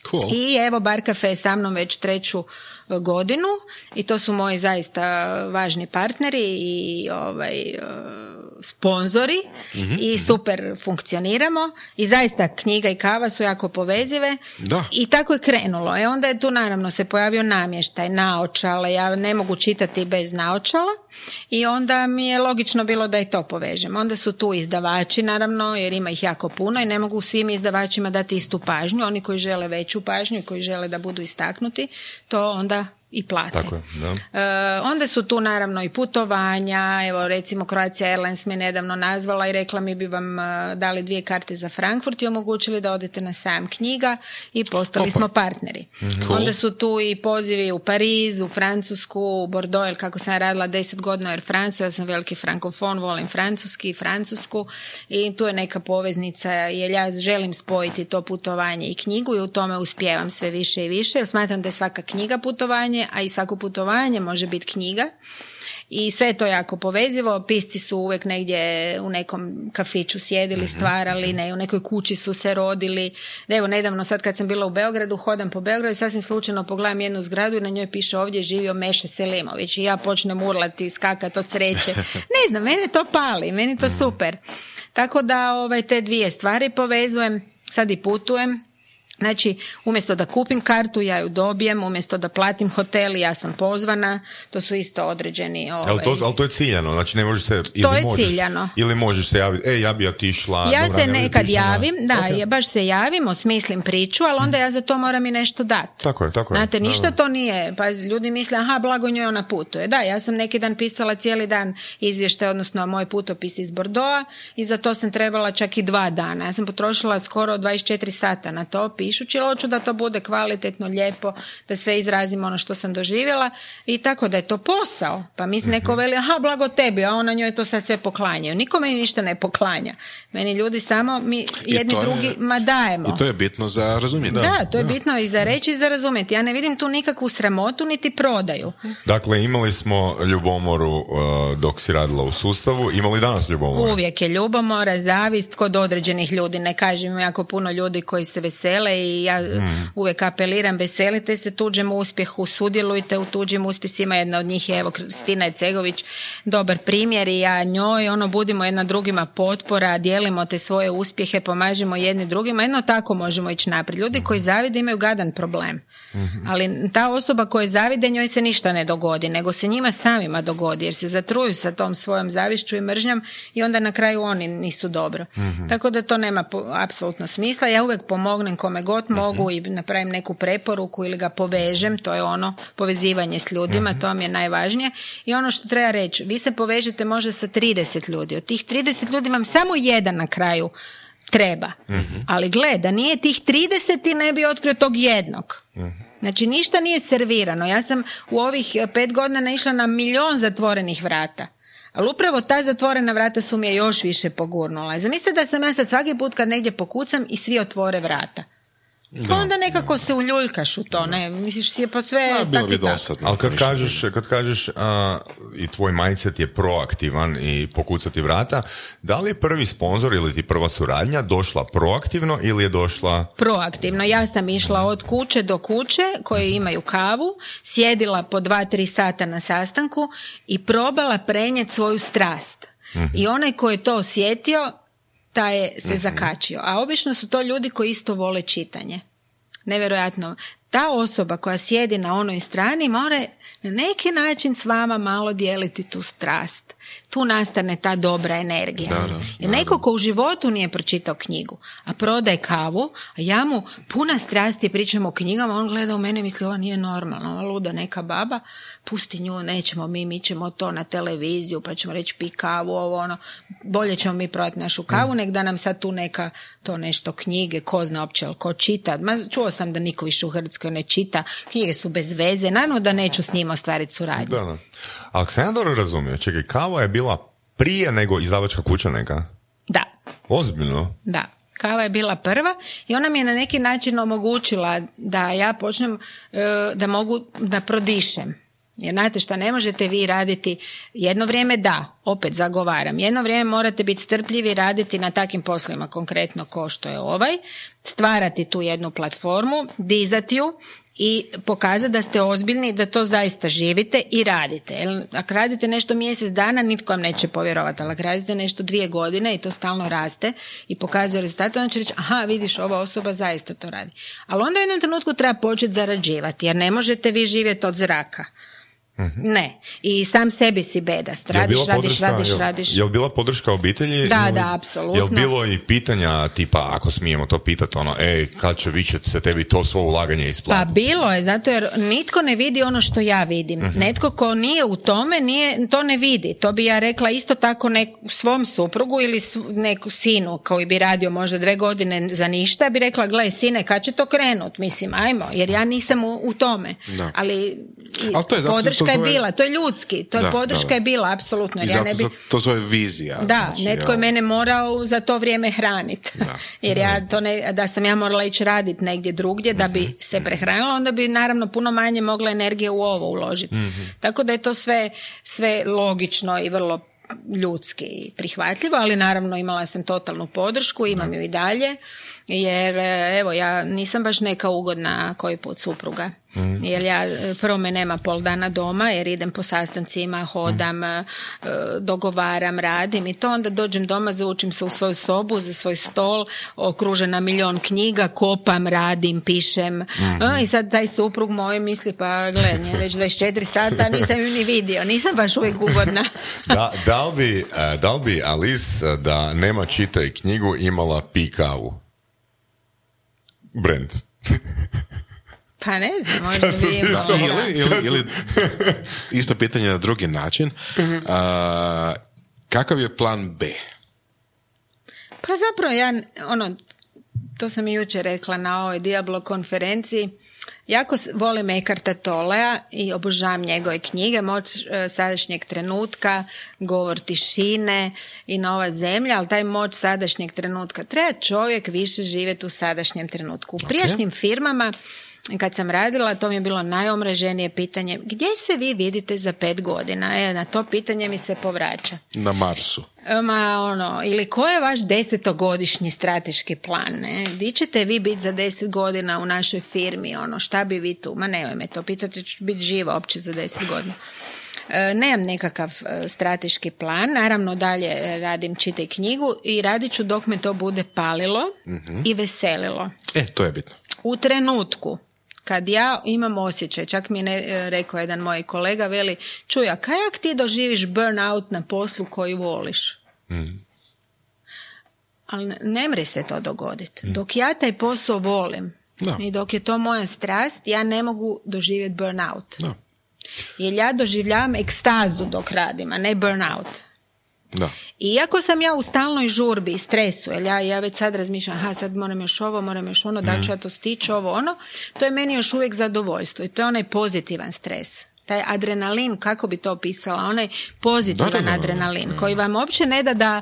Cool. I evo Bar Cafe je sa mnom već treću godinu i to su moji zaista važni partneri i ovaj e, sponzori i super funkcioniramo i zaista knjiga i kava su jako povezive Da. i tako je krenulo. E onda je tu naravno se pojavio namještaj, naočale, ja ne mogu čitati bez naočala i onda mi je logično bilo da i to povežem. Onda su tu izdavači naravno jer ima ih jako puno i ne mogu svim izdavačima dati istu pažnju. Oni koji žele veću pažnju i koji žele da budu istaknuti, to onda i plate. Tako je, da. E, onda su tu naravno i putovanja, evo recimo Croatia Airlines me nedavno nazvala i rekla mi bi vam e, dali dvije karte za Frankfurt i omogućili da odete na sajam knjiga i postali smo partneri. Mhm. Onda su tu i pozivi u Pariz, u Francusku, u Bordeaux, jer kako sam radila deset godina jer France, ja sam veliki frankofon, volim francuski i francusku i tu je neka poveznica jer ja želim spojiti to putovanje i knjigu i u tome uspijevam sve više i više jer smatram da je svaka knjiga putovanje, a i svako putovanje može biti knjiga. I sve je to jako povezivo, pisci su uvijek negdje u nekom kafiću sjedili, stvarali, ne, u nekoj kući su se rodili. Evo, nedavno sad kad sam bila u Beogradu, hodam po Beogradu i sasvim slučajno pogledam jednu zgradu i na njoj piše ovdje je živio Meše Selimović i ja počnem urlati, skakat od sreće. Ne znam, mene to pali, meni to super. Tako da ovaj, te dvije stvari povezujem, sad i putujem, Znači, umjesto da kupim kartu, ja ju dobijem, umjesto da platim hotel, ja sam pozvana, to su isto određeni... Ovaj, Ali to, ali to je ciljano, znači ne možeš se... To ili je možeš, ciljano. Ili možeš se javiti, e, ja bi otišla... ja dobra, se bi nekad otišla javim, da, Ok. je, baš se javim, osmislim priču, ali onda ja za to moram i nešto dati. Tako je, tako je. Znate, ništa da. to nije, pa ljudi misle, aha, blago njoj ona putuje. Da, ja sam neki dan pisala cijeli dan izvještaj, odnosno moj putopis iz Bordoa i za to sam trebala čak i dva dana. Ja sam potrošila skoro 24 sata na to pišući, ali hoću da to bude kvalitetno, lijepo, da sve izrazim ono što sam doživjela i tako da je to posao. Pa mi Mhm. neko veli, aha, blago tebi, a ona njoj to sad sve poklanjaju. Niko meni ništa ne poklanja. Meni ljudi samo, mi jedni je- drugima dajemo. I to je bitno za razumjeti. Da, to je bitno i za reći i za razumjeti. Ja ne vidim tu nikakvu sramotu niti prodaju. Dakle, imali smo ljubomoru uh, dok si radila u sustavu, imali danas ljubomoru? Uvijek je ljubomora, zavist kod određenih ljudi. Ne kažem jako puno ljudi koji se vesele i ja uvijek apeliram veselite se tuđem uspjehu, sudjelujte u tuđim uspjesima. Jedna od njih je evo Kristina Ecegović, dobar primjer i ja njoj, ono budimo jedna drugima potpora, dijelimo te svoje uspjehe, pomažemo jedni drugima. Jedno tako možemo ići naprijed. Ljudi koji zavide imaju gadan problem. Ali ta osoba koja zavide njoj se ništa ne dogodi, nego se njima samima dogodi jer se zatruju sa tom svojom zavišću i mržnjom i onda na kraju oni nisu dobro. Tako da to nema po- apsolutno smisla. Ja uvijek pomognem kome god mogu i napravim neku preporuku ili ga povežem, to je ono povezivanje s ljudima, to vam je najvažnije. I ono što treba reći, vi se povežete možda sa 30 ljudi, od tih 30 ljudi vam samo jedan na kraju treba. Ali gle, da nije tih 30 i ne bi otkrio tog jednog. Znači ništa nije servirano. Ja sam u ovih eh, pet godina naišla na milion zatvorenih vrata. Ali upravo ta zatvorena vrata su mi je još više pogurnula. Zamislite da sam ja sad svaki put kad negdje pokucam i svi otvore vrata. Pa onda nekako se uljuljkaš u to, ne? Misliš si je pa sve A, bilo tak bi i dosadno. Ali kad kažeš, kad kažeš a, i tvoj mindset je proaktivan i pokucati vrata, da li je prvi sponzor ili ti prva suradnja došla proaktivno ili je došla... proaktivno. Ja sam išla od kuće do kuće koje imaju kavu, sjedila po dva, tri sata na sastanku i probala prenijeti svoju strast. I onaj ko je to osjetio, taj je se zakačio. A obično su to ljudi koji isto vole čitanje. Nevjerojatno. ta osoba koja sjedi na onoj strani mora na neki način s vama malo dijeliti tu strast. Tu nastane ta dobra energija. Da, da, Jer neko ko u životu nije pročitao knjigu, a prodaje kavu, a ja mu puna strasti pričamo o knjigama, on gleda u mene i misli ova nije normalna, ova luda neka baba, pusti nju, nećemo mi, mi ćemo to na televiziju, pa ćemo reći pi kavu, ovo ono, bolje ćemo mi prodati našu kavu, nek da nam sad tu neka to nešto knjige, ko zna opće, ko čita. Ma, čuo sam da niko više u Hrvatskoj ne čita, knjige su bez veze, naravno da neću s njima ostvariti suradnju. Da, Ali ako sam ja dobro razumio, čekaj, kava je bila prije nego izdavačka kuća neka? Da, Ozbiljno? Da, kava je bila prva i ona mi je na neki način omogućila da ja počnem, e, da mogu da prodišem. Jer znate šta, ne možete vi raditi, jedno vrijeme da, opet zagovaram, jedno vrijeme morate biti strpljivi raditi na takvim poslovima, konkretno ko što je ovaj, stvarati tu jednu platformu, dizati ju i pokazati da ste ozbiljni, da to zaista živite i radite. Jer ako radite nešto mjesec dana, nitko vam neće povjerovati, ali ako radite nešto dvije godine i to stalno raste i pokazuje rezultate, onda će reći, aha, vidiš, ova osoba zaista to radi. Ali onda u jednom trenutku treba početi zarađivati, jer ne možete vi živjeti od zraka. Ne. I sam sebi si bedast. Radiš, radiš, podrška- radiš, jel- radiš. Jel bila podrška obitelji? Da, ili- da, apsolutno. Jel bilo i pitanja tipa, ako smijemo to pitati, ono, ej, kad će se tebi to svo ulaganje Pa isplatiti? bilo je, zato jer nitko ne vidi ono što ja vidim. Mhm. Netko ko nije u tome, nije, to ne vidi. To bi ja rekla isto tako nek, svom suprugu ili neku sinu koji bi radio možda dve godine za ništa, bi rekla, gle sine, kad će to krenut? Mislim, ajmo, jer ja nisam u, u tome. Da. Ali, i Ali to je zato što podrška je bila, to je ljudski, to je podrška da, da. je bila, apsolutno. I ja ne bi... to, zove vizija. Da, znači, netko je jel? mene morao za to vrijeme hraniti. Jer ja to ne, da sam ja morala ići raditi negdje drugdje da bi se prehranila, onda bi naravno puno manje mogla energije u ovo uložiti. Tako da je to sve, sve logično i vrlo ljudski i prihvatljivo, ali naravno imala sam totalnu podršku, imam ju i dalje, jer evo ja nisam baš neka ugodna koji put supruga. Jer ja, e, prvo me nema pol dana doma jer idem po sastancima, hodam, e, dogovaram, radim i to onda dođem doma, zaučim se u svoju sobu, za svoj stol, okružena milion knjiga, kopam, radim, pišem. E, I sad taj suprug moj misli, pa gle, nje već 24 sata, nisam ju ni vidio, nisam baš uvijek ugodna. Da, da, li bi, da li bi Alice da nema čitaj knjigu imala pi kavu? Pa ne znam, možda bi. Ili, ili, ili isto pitanje na drugi način. Mhm. A, kakav je plan B? Pa zapravo ja, ono, to sam i jučer rekla na ovoj Diablo konferenciji, jako volim Ekarta Tolea i obožavam njegove knjige, Moć e, sadašnjeg trenutka, Govor tišine i Nova zemlja, ali taj moć sadašnjeg trenutka, treba čovjek više živjeti u sadašnjem trenutku. U prijašnjim firmama kad sam radila, to mi je bilo najomraženije pitanje, gdje se vi vidite za pet godina? E, na to pitanje mi se povraća. Na Marsu. Ma ono, ili ko je vaš desetogodišnji strateški plan, ne? Di ćete vi biti za deset godina u našoj firmi, ono, šta bi vi tu? Ma nemoj me to pitati, ću biti živa opće za deset godina. E, nemam nekakav e, strateški plan, naravno dalje e, radim čitaj knjigu i radit ću dok me to bude palilo i veselilo. E, to je bitno. U trenutku kad ja imam osjećaj, čak mi je ne- e, rekao jedan moj kolega, veli, čuj, a kajak ti doživiš burnout na poslu koji voliš? Ali ne- mre se to dogoditi. Dok ja taj posao volim Da. i dok je to moja strast, ja ne mogu doživjeti burnout. Da. Jer ja doživljavam ekstazu dok radim, a ne burnout. Da. Iako sam ja u stalnoj žurbi i stresu, jer ja, ja već sad razmišljam, aha, sad moram još ovo, moram još ono, da li ću ja to stići, ovo, ono, to je meni još uvijek zadovoljstvo i to je onaj pozitivan stres. Taj adrenalin, kako bi to opisala, onaj pozitivan Da, da, da, da, adrenalin koji vam uopće ne da da,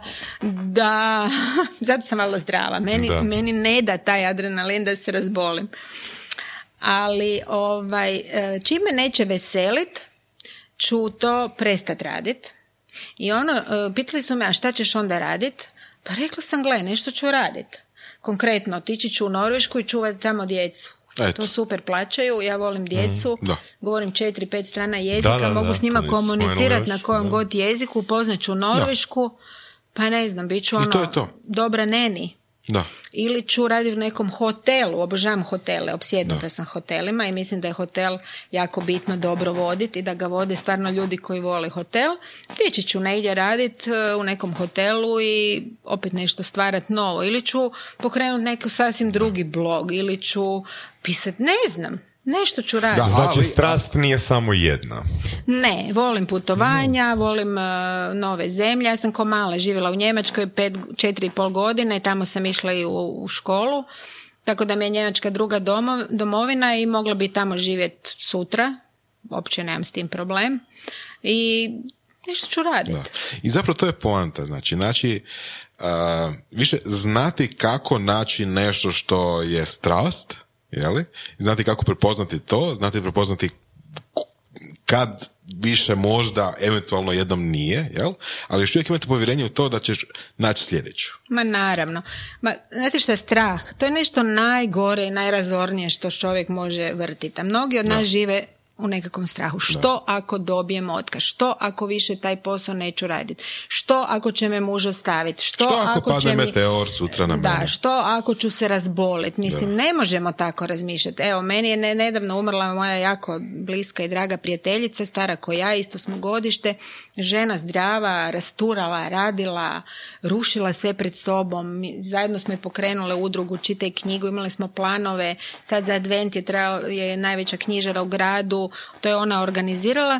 da zato sam malo zdrava, meni, Da. meni ne da taj adrenalin da se razbolim. Ali ovaj, e, čime neće veselit, ću to prestat radit. I ono, e, pitali su me, a šta ćeš onda radit? Pa rekla sam, gle, nešto ću radit. Konkretno, otići ću u Norvešku i čuvati tamo djecu. Eto. To super plaćaju, ja volim djecu, da. govorim četiri, pet strana jezika, Da, da, mogu da, s njima komunicirati na kojem da. god jeziku, upoznat ću Norvešku, pa ne znam, bit ću ono, to je to. dobra neni. Da. ili ću raditi u nekom hotelu, obožavam hotele, opsjednuta sam hotelima i mislim da je hotel jako bitno dobro voditi i da ga vode stvarno ljudi koji vole hotel. Tići ću negdje raditi u nekom hotelu i opet nešto stvarati novo ili ću pokrenuti neki sasvim drugi blog ili ću pisati, ne znam, nešto ću raditi. Da, Znači, ali- strast nije samo jedna. Ne, volim putovanja, volim e, nove zemlje. Ja sam ko mala živjela u Njemačkoj pet, četiri i pol godine i tamo sam išla i u, u školu. Tako da mi je Njemačka druga domo- domovina i mogla bi tamo živjeti sutra. Uopće nemam s tim problem. I nešto ću raditi. I zapravo to je poanta, znači, znači a, više znati kako naći nešto što je strast, jeli? Znati kako prepoznati to, znati prepoznati kad više možda eventualno jednom nije, jel? Ali još uvijek imate povjerenje u to da ćeš naći sljedeću. Ma naravno. Ma, znate šta je strah? To je nešto najgore i najrazornije što čovjek može vrtiti. A mnogi od nas žive u nekakvom strahu. Što ako dobijem otkaz? Što ako više taj posao neću raditi? Što ako će me muž ostaviti? Što, Što ako ako padne će mi... meteor sutra na Da, mene? što ako ću se razboliti? Mislim, ne možemo tako razmišljati. Evo, meni je ne- nedavno umrla moja jako bliska i draga prijateljica, stara ko ja, isto smo godište, žena zdrava, rasturala, radila, rušila sve pred sobom. Mi- Zajedno smo je pokrenule udrugu, čitaj knjigu, imali smo planove, sad za advent je, trebala, je najveća knjižara u gradu, to je ona organizirala.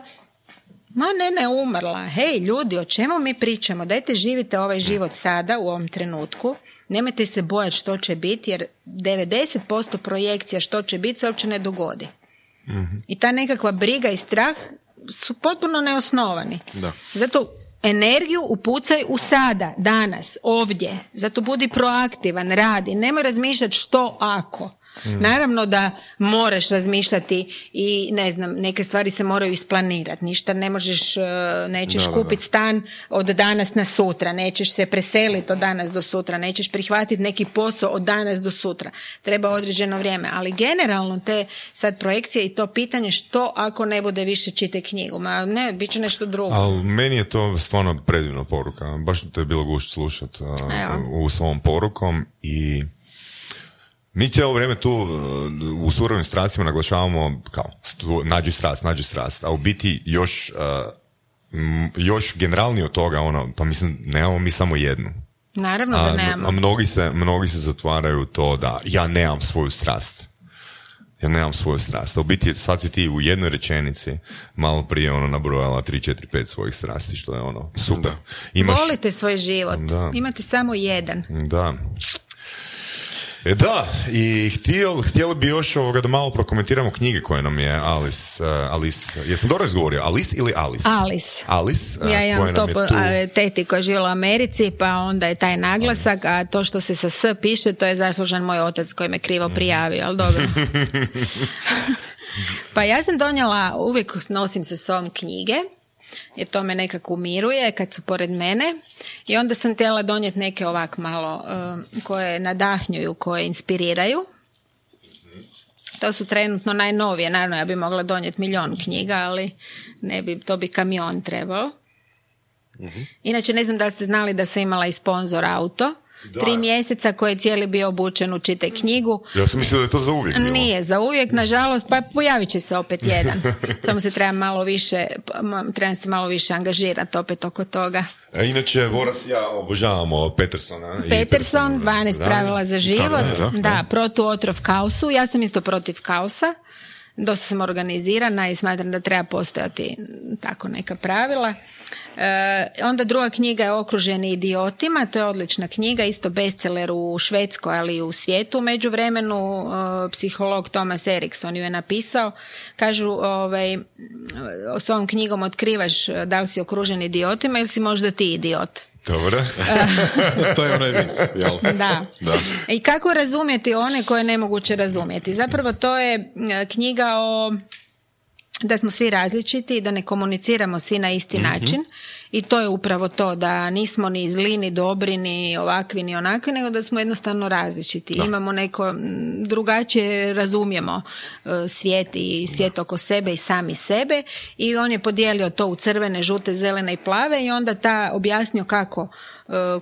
Ma ne, ne, umrla. Hej, ljudi, o čemu mi pričamo? Dajte živite ovaj život sada, u ovom trenutku. Nemojte se bojati što će biti, jer 90% projekcija što će biti se uopće ne dogodi. I ta nekakva briga i strah su potpuno neosnovani. Da. Zato energiju upucaj u sada, danas, ovdje. Zato budi proaktivan, radi. Nemoj razmišljati što ako. Naravno da moraš razmišljati i ne znam, neke stvari se moraju isplanirati. Ništa ne možeš, e, nećeš Da, da, kupiti stan od danas na sutra, nećeš se preseliti od danas do sutra, nećeš prihvatiti neki posao od danas do sutra. Treba određeno vrijeme, ali generalno te sad projekcije i to pitanje što ako ne bude više čite knjigu, ma ne, bit će nešto drugo. Ali meni je to stvarno predivna poruka. Baš to je bilo gušt slušat uh, Evo. u svom porukom i mi cijelo vrijeme tu uh, u surovim strastima naglašavamo kao stu- nađi strast, nađi strast, a u biti još uh, m, još generalnije od toga ono, pa mislim nemamo mi samo jednu. Naravno da A, nemamo. a mnogi, se, mnogi se zatvaraju to da ja nemam svoju strast. Ja nemam svoju strast. A u biti sad si ti u jednoj rečenici malo prije ono nabrojala 3, 4, 5 svojih strasti, što je ono super. Imaš, Volite svoj život. Da. Imate samo jedan. da. E da, i htjeli, htjeli bi još ovoga da malo prokomentiramo knjige koje nam je Alice, uh, Alice, jesam dobro izgovorio, Alice ili Alice? Alice. Alice, uh, Ja imam to po tu. a, teti koja je živjela u Americi, pa onda je taj naglasak, a to što se sa S piše, to je zaslužan moj otac koji me Mhm. krivo prijavio, ali dobro. pa ja sam donijela, uvijek nosim sa sobom knjige, jer to me nekako umiruje kad su pored mene i onda sam htjela donijeti neke ovak malo um, koje nadahnjuju, koje inspiriraju. To su trenutno najnovije, naravno ja bi mogla donijeti milion knjiga, ali ne bi, to bi kamion trebalo. Inače, ne znam da ste znali da sam imala i sponzor auto. Tri mjeseca koji je cijeli bio obučen u čite knjigu. Ja sam mislio da je to za uvijek bilo. Nije za uvijek, nažalost, pa pojavit će se opet jedan. Samo se treba malo više, m- treba se malo više angažirati opet oko toga. A inače, Voras ja obožavamo Petersona. Peterson, Petersona. 12 Da. pravila za život. da, da. Da, protuotrov kaosu. Ja sam isto protiv kaosa. Dosta sam organizirana i smatram da treba postojati tako neka pravila. E, onda druga knjiga je Okruženi idiotima, to je odlična knjiga, isto bestseller u Švedskoj, ali i u svijetu. U međuvremenu e, psiholog Thomas Erikson ju je napisao. Kažu, ovaj, s ovom knjigom otkrivaš da li si okružen idiotima ili si možda ti idiot. Dobro. to je onaj vic, jel? Da. Da. I kako razumjeti one koje je nemoguće razumjeti? Zapravo to je knjiga o da smo svi različiti, da ne komuniciramo svi na isti način i to je upravo to da nismo ni zli, ni dobri, ni ovakvi, ni onakvi, nego da smo jednostavno različiti. Imamo neko drugačije razumijemo e, svijet i svijet oko sebe i sami sebe i on je podijelio to u crvene, žute, zelene i plave i onda ta objasnio kako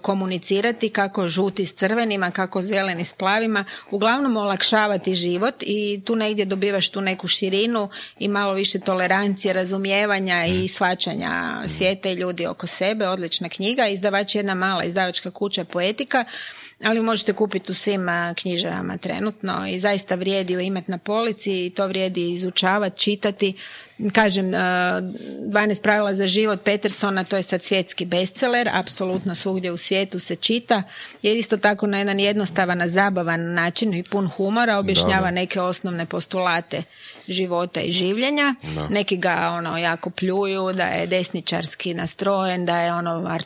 komunicirati, kako žuti s crvenima, kako zeleni s plavima, uglavnom olakšavati život i tu negdje dobivaš tu neku širinu i malo više tolerancije, razumijevanja i shvaćanja svijeta i ljudi oko sebe. Odlična knjiga, izdavač je jedna mala izdavačka kuća poetika ali možete kupiti u svim knjižarama trenutno i zaista vrijedi ju imati na polici i to vrijedi izučavati, čitati. Kažem, 12 pravila za život Petersona, to je sad svjetski bestseller, apsolutno svugdje u svijetu se čita, jer isto tako na jedan jednostavan, zabavan način i pun humora objašnjava neke osnovne postulate života i življenja. Neki ga ono jako pljuju, da je desničarski nastrojen, da je ono,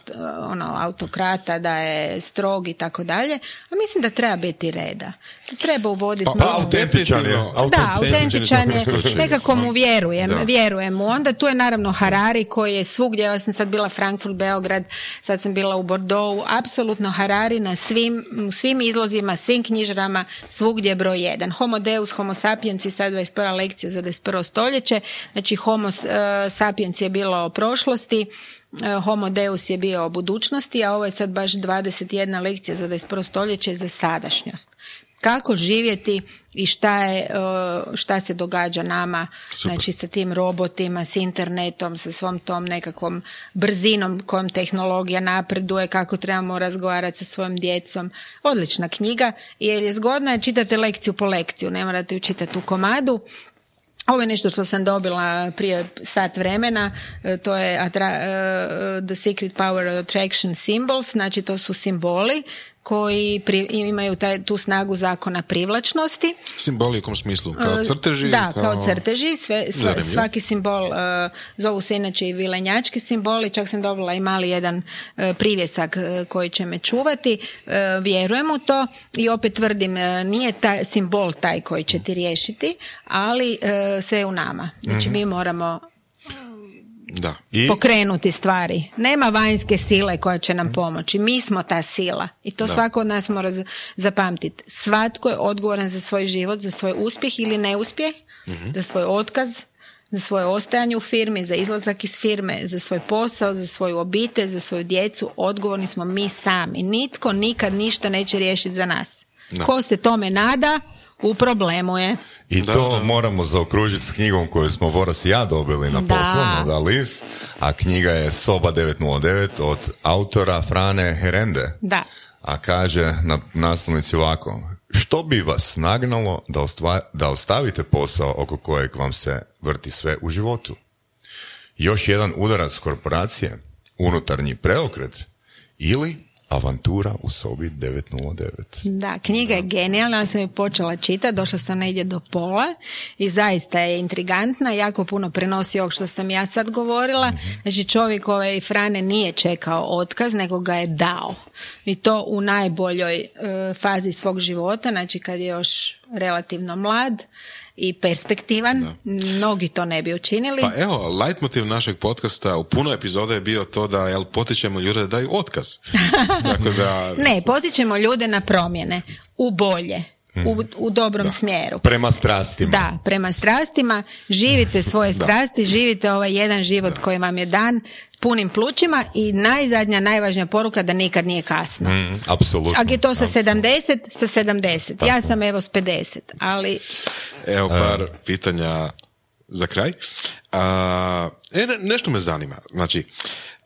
ono autokrata, da je strog i tako dalje. Ali mislim da treba biti reda. Treba uvoditi... Pa, pa autentičan je. Da, autentičan je. Nekako mu vjerujem. Vjerujem mu. Onda tu je naravno Harari koji je svugdje. Ja sam sad bila Frankfurt, Beograd, sad sam bila u Bordeaux. Apsolutno Harari na svim, svim izlozima, svim knjižarama, svugdje je broj jedan. Homo Deus, Homo sapiens i sad 21. lekcija za 21. stoljeće. Znači Homo uh, sapiens je bilo o prošlosti, uh, Homo Deus je bio o budućnosti, a ovo je sad baš 21 lekcija za 21. stoljeće za sadašnjost kako živjeti i šta, je, uh, šta se događa nama znači sa tim robotima, s internetom, sa svom tom nekakvom brzinom kojom tehnologija napreduje, kako trebamo razgovarati sa svojom djecom. Odlična knjiga jer je zgodna je čitati lekciju po lekciju, ne morate ju čitati u komadu. Ovo je nešto što sam dobila prije sat vremena, e, to je e, The Secret Power of Attraction Symbols, znači to su simboli koji imaju taj, tu snagu zakona privlačnosti. Simboli u kom smislu? Kao e, crteži? Da, kao, crteži. Sve, svaki simbol, uh, zovu se inače i vilenjački simboli, čak sam dobila i mali jedan uh, privjesak koji će me čuvati. Vjerujem u to i opet tvrdim, nije taj simbol taj koji će ti riješiti, ali sve je u nama. Znači mi moramo da. I... pokrenuti stvari. Nema vanjske sile koja će nam pomoći. Mi smo ta sila. I to svako od nas mora zapamtiti. Svatko je odgovoran za svoj život, za svoj uspjeh ili neuspjeh, mm za svoj otkaz, za svoje ostajanje u firmi, za izlazak iz firme, za svoj posao, za svoju obitelj, za svoju djecu. Odgovorni smo mi sami. Nitko nikad ništa neće riješiti za nas. Ko se tome nada, u problemu je. I to moramo zaokružiti s knjigom koju smo Voras i ja dobili na poklon od Alice, a knjiga je Soba 909 od autora Frane Herende. Da. A kaže na naslovnici ovako, što bi vas nagnalo da, da ostavite posao oko kojeg vam se vrti sve u životu? Još jedan udarac korporacije, unutarnji preokret ili Avantura u sobi 909. Da, knjiga je genijalna, ja sam je počela čitati, došla sam negdje do pola i zaista je intrigantna, jako puno prenosi ovog što sam ja sad govorila. mm Znači čovjek ovaj Frane nije čekao otkaz, nego ga je dao. I to u najboljoj e, fazi svog života, znači kad je još relativno mlad i perspektivan. Mnogi to ne bi učinili. Pa evo, leitmotiv našeg podcasta u puno epizoda je bio to da jel, potičemo ljude da daju otkaz. Dakle, da... ne, potičemo ljude na promjene, u bolje. U, u dobrom smjeru. Prema strastima. Da, prema strastima. Živite svoje strasti, živite ovaj jedan život koji vam je dan punim plućima i najzadnja, najvažnija poruka da nikad nije kasno. Mm, apsolutno. Ako je to sa 70, sa 70. Ja sam evo s 50, ali... Evo par pitanja za kraj. A, e, nešto me zanima. Znači,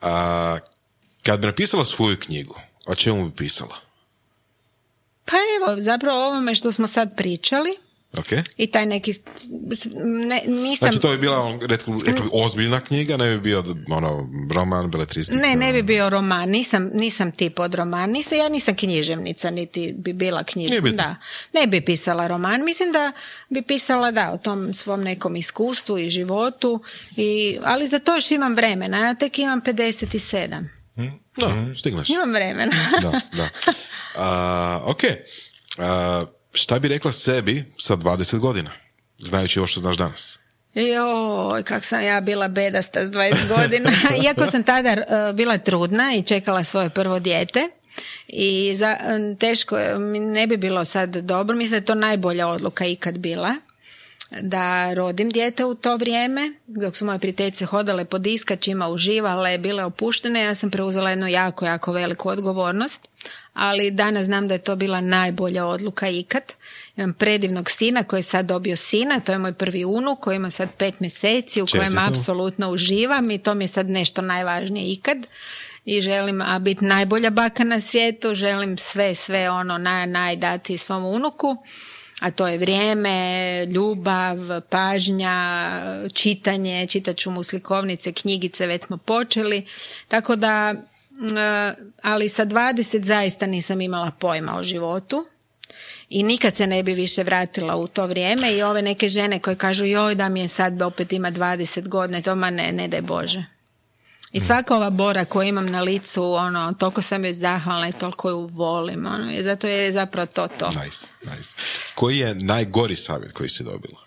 a, kad bi napisala svoju knjigu, o čemu bi pisala? Pa evo, zapravo o ovome što smo sad pričali, Okay. I taj neki... Ne, nisam... Znači to bi bila rekli, ozbiljna knjiga, ne bi bio ono, roman, beletristika? Ne, ne bi bio roman, nisam, nisam tip od roman, nisam, ja nisam književnica, niti bi bila književnica. Da, ne bi pisala roman, mislim da bi pisala da, o tom svom nekom iskustvu i životu, i, ali za to još imam vremena, ja tek imam 57. Hmm? Da, hmm. stigneš. Imam vremena. da, da. Uh, ok. Uh, šta bi rekla sebi sa 20 godina, znajući ovo što znaš danas? Joj, kak sam ja bila bedasta s 20 godina. Iako sam tada uh, bila trudna i čekala svoje prvo dijete. I za, teško, ne bi bilo sad dobro. Mislim da je to najbolja odluka ikad bila. Da rodim dijete u to vrijeme, dok su moje prijateljice hodale po diskačima, uživale, bile opuštene, ja sam preuzela jednu jako, jako veliku odgovornost, ali danas znam da je to bila najbolja odluka ikad. Imam predivnog sina koji je sad dobio sina, to je moj prvi unuk koji ima sad pet mjeseci u kojem apsolutno uživam i to mi je sad nešto najvažnije ikad. I želim a, biti najbolja baka na svijetu, želim sve, sve ono naj, naj dati svom unuku, a to je vrijeme, ljubav, pažnja, čitanje, čitat ću mu slikovnice, knjigice, već smo počeli, tako da, e, ali sa 20 zaista nisam imala pojma o životu, i nikad se ne bi više vratila u to vrijeme i ove neke žene koje kažu joj da mi je sad opet ima 20 godina, to ma ne, ne daj Bože. I svaka ova bora koju imam na licu, ono, toliko sam joj zahvalna i toliko ju volim, ono, i zato je zapravo to to. Nice, nice. Koji je najgori savjet koji si dobila?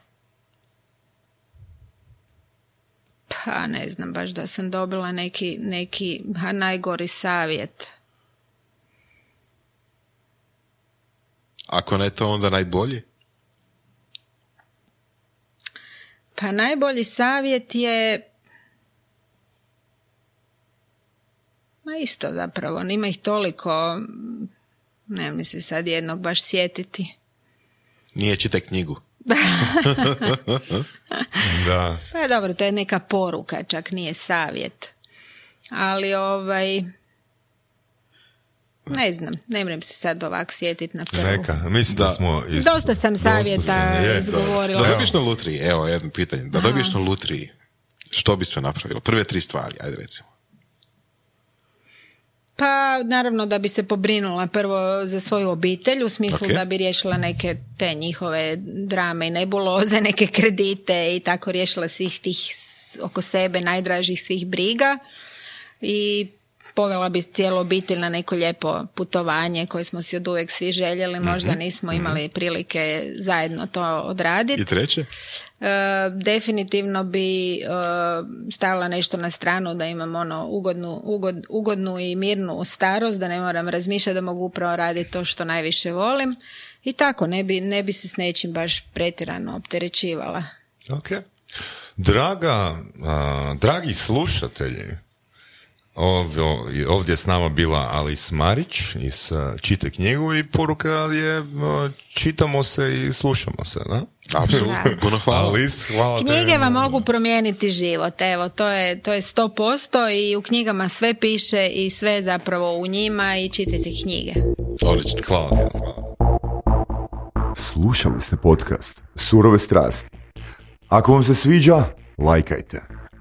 Pa ne znam baš da sam dobila neki, neki ha, najgori savjet. Ako ne to, onda najbolji? Pa najbolji savjet je Ma isto zapravo, nima ih toliko, ne mi se sad jednog baš sjetiti. Nije čitaj knjigu. Da. Pa dobro, to je neka poruka, čak nije savjet. Ali ovaj, ne znam, ne mrem se sad ovak sjetiti na prvu. Neka, mislim da, smo... Is... Dosta sam savjeta sam, je, izgovorila. Da Da. dobiješ na lutriji, evo jedno pitanje, da dobiješ na lutriji, što bi sve napravilo? Prve tri stvari, ajde recimo. Pa naravno da bi se pobrinula prvo za svoju obitelj u smislu Ok. da bi riješila neke te njihove drame i nebuloze, neke kredite i tako riješila svih tih oko sebe najdražih svih briga i povela bi cijelu obitelj na neko lijepo putovanje koje smo si od uvijek svi željeli, možda nismo imali prilike zajedno to odraditi. I treće? E, definitivno bi e, stavila nešto na stranu da imam ono ugodnu, ugod- ugodnu i mirnu starost, da ne moram razmišljati da mogu upravo raditi to što najviše volim i tako, ne bi, ne bi se s nečim baš pretjerano opterećivala. Ok. Draga, a, dragi slušatelji, ovdje, ovdje je s nama bila Alice Marić iz a, Čite knjigu i poruka je a, čitamo se i slušamo se, da? Apsolutno, puno hvala. Alice, hvala Knjige tebi. vam mogu promijeniti život, evo, to je, to je 100% i u knjigama sve piše i sve zapravo u njima i čitajte knjige. Odlično. Hvala ti. Hvala. Slušali ste podcast Surove strasti. Ako vam se sviđa, lajkajte.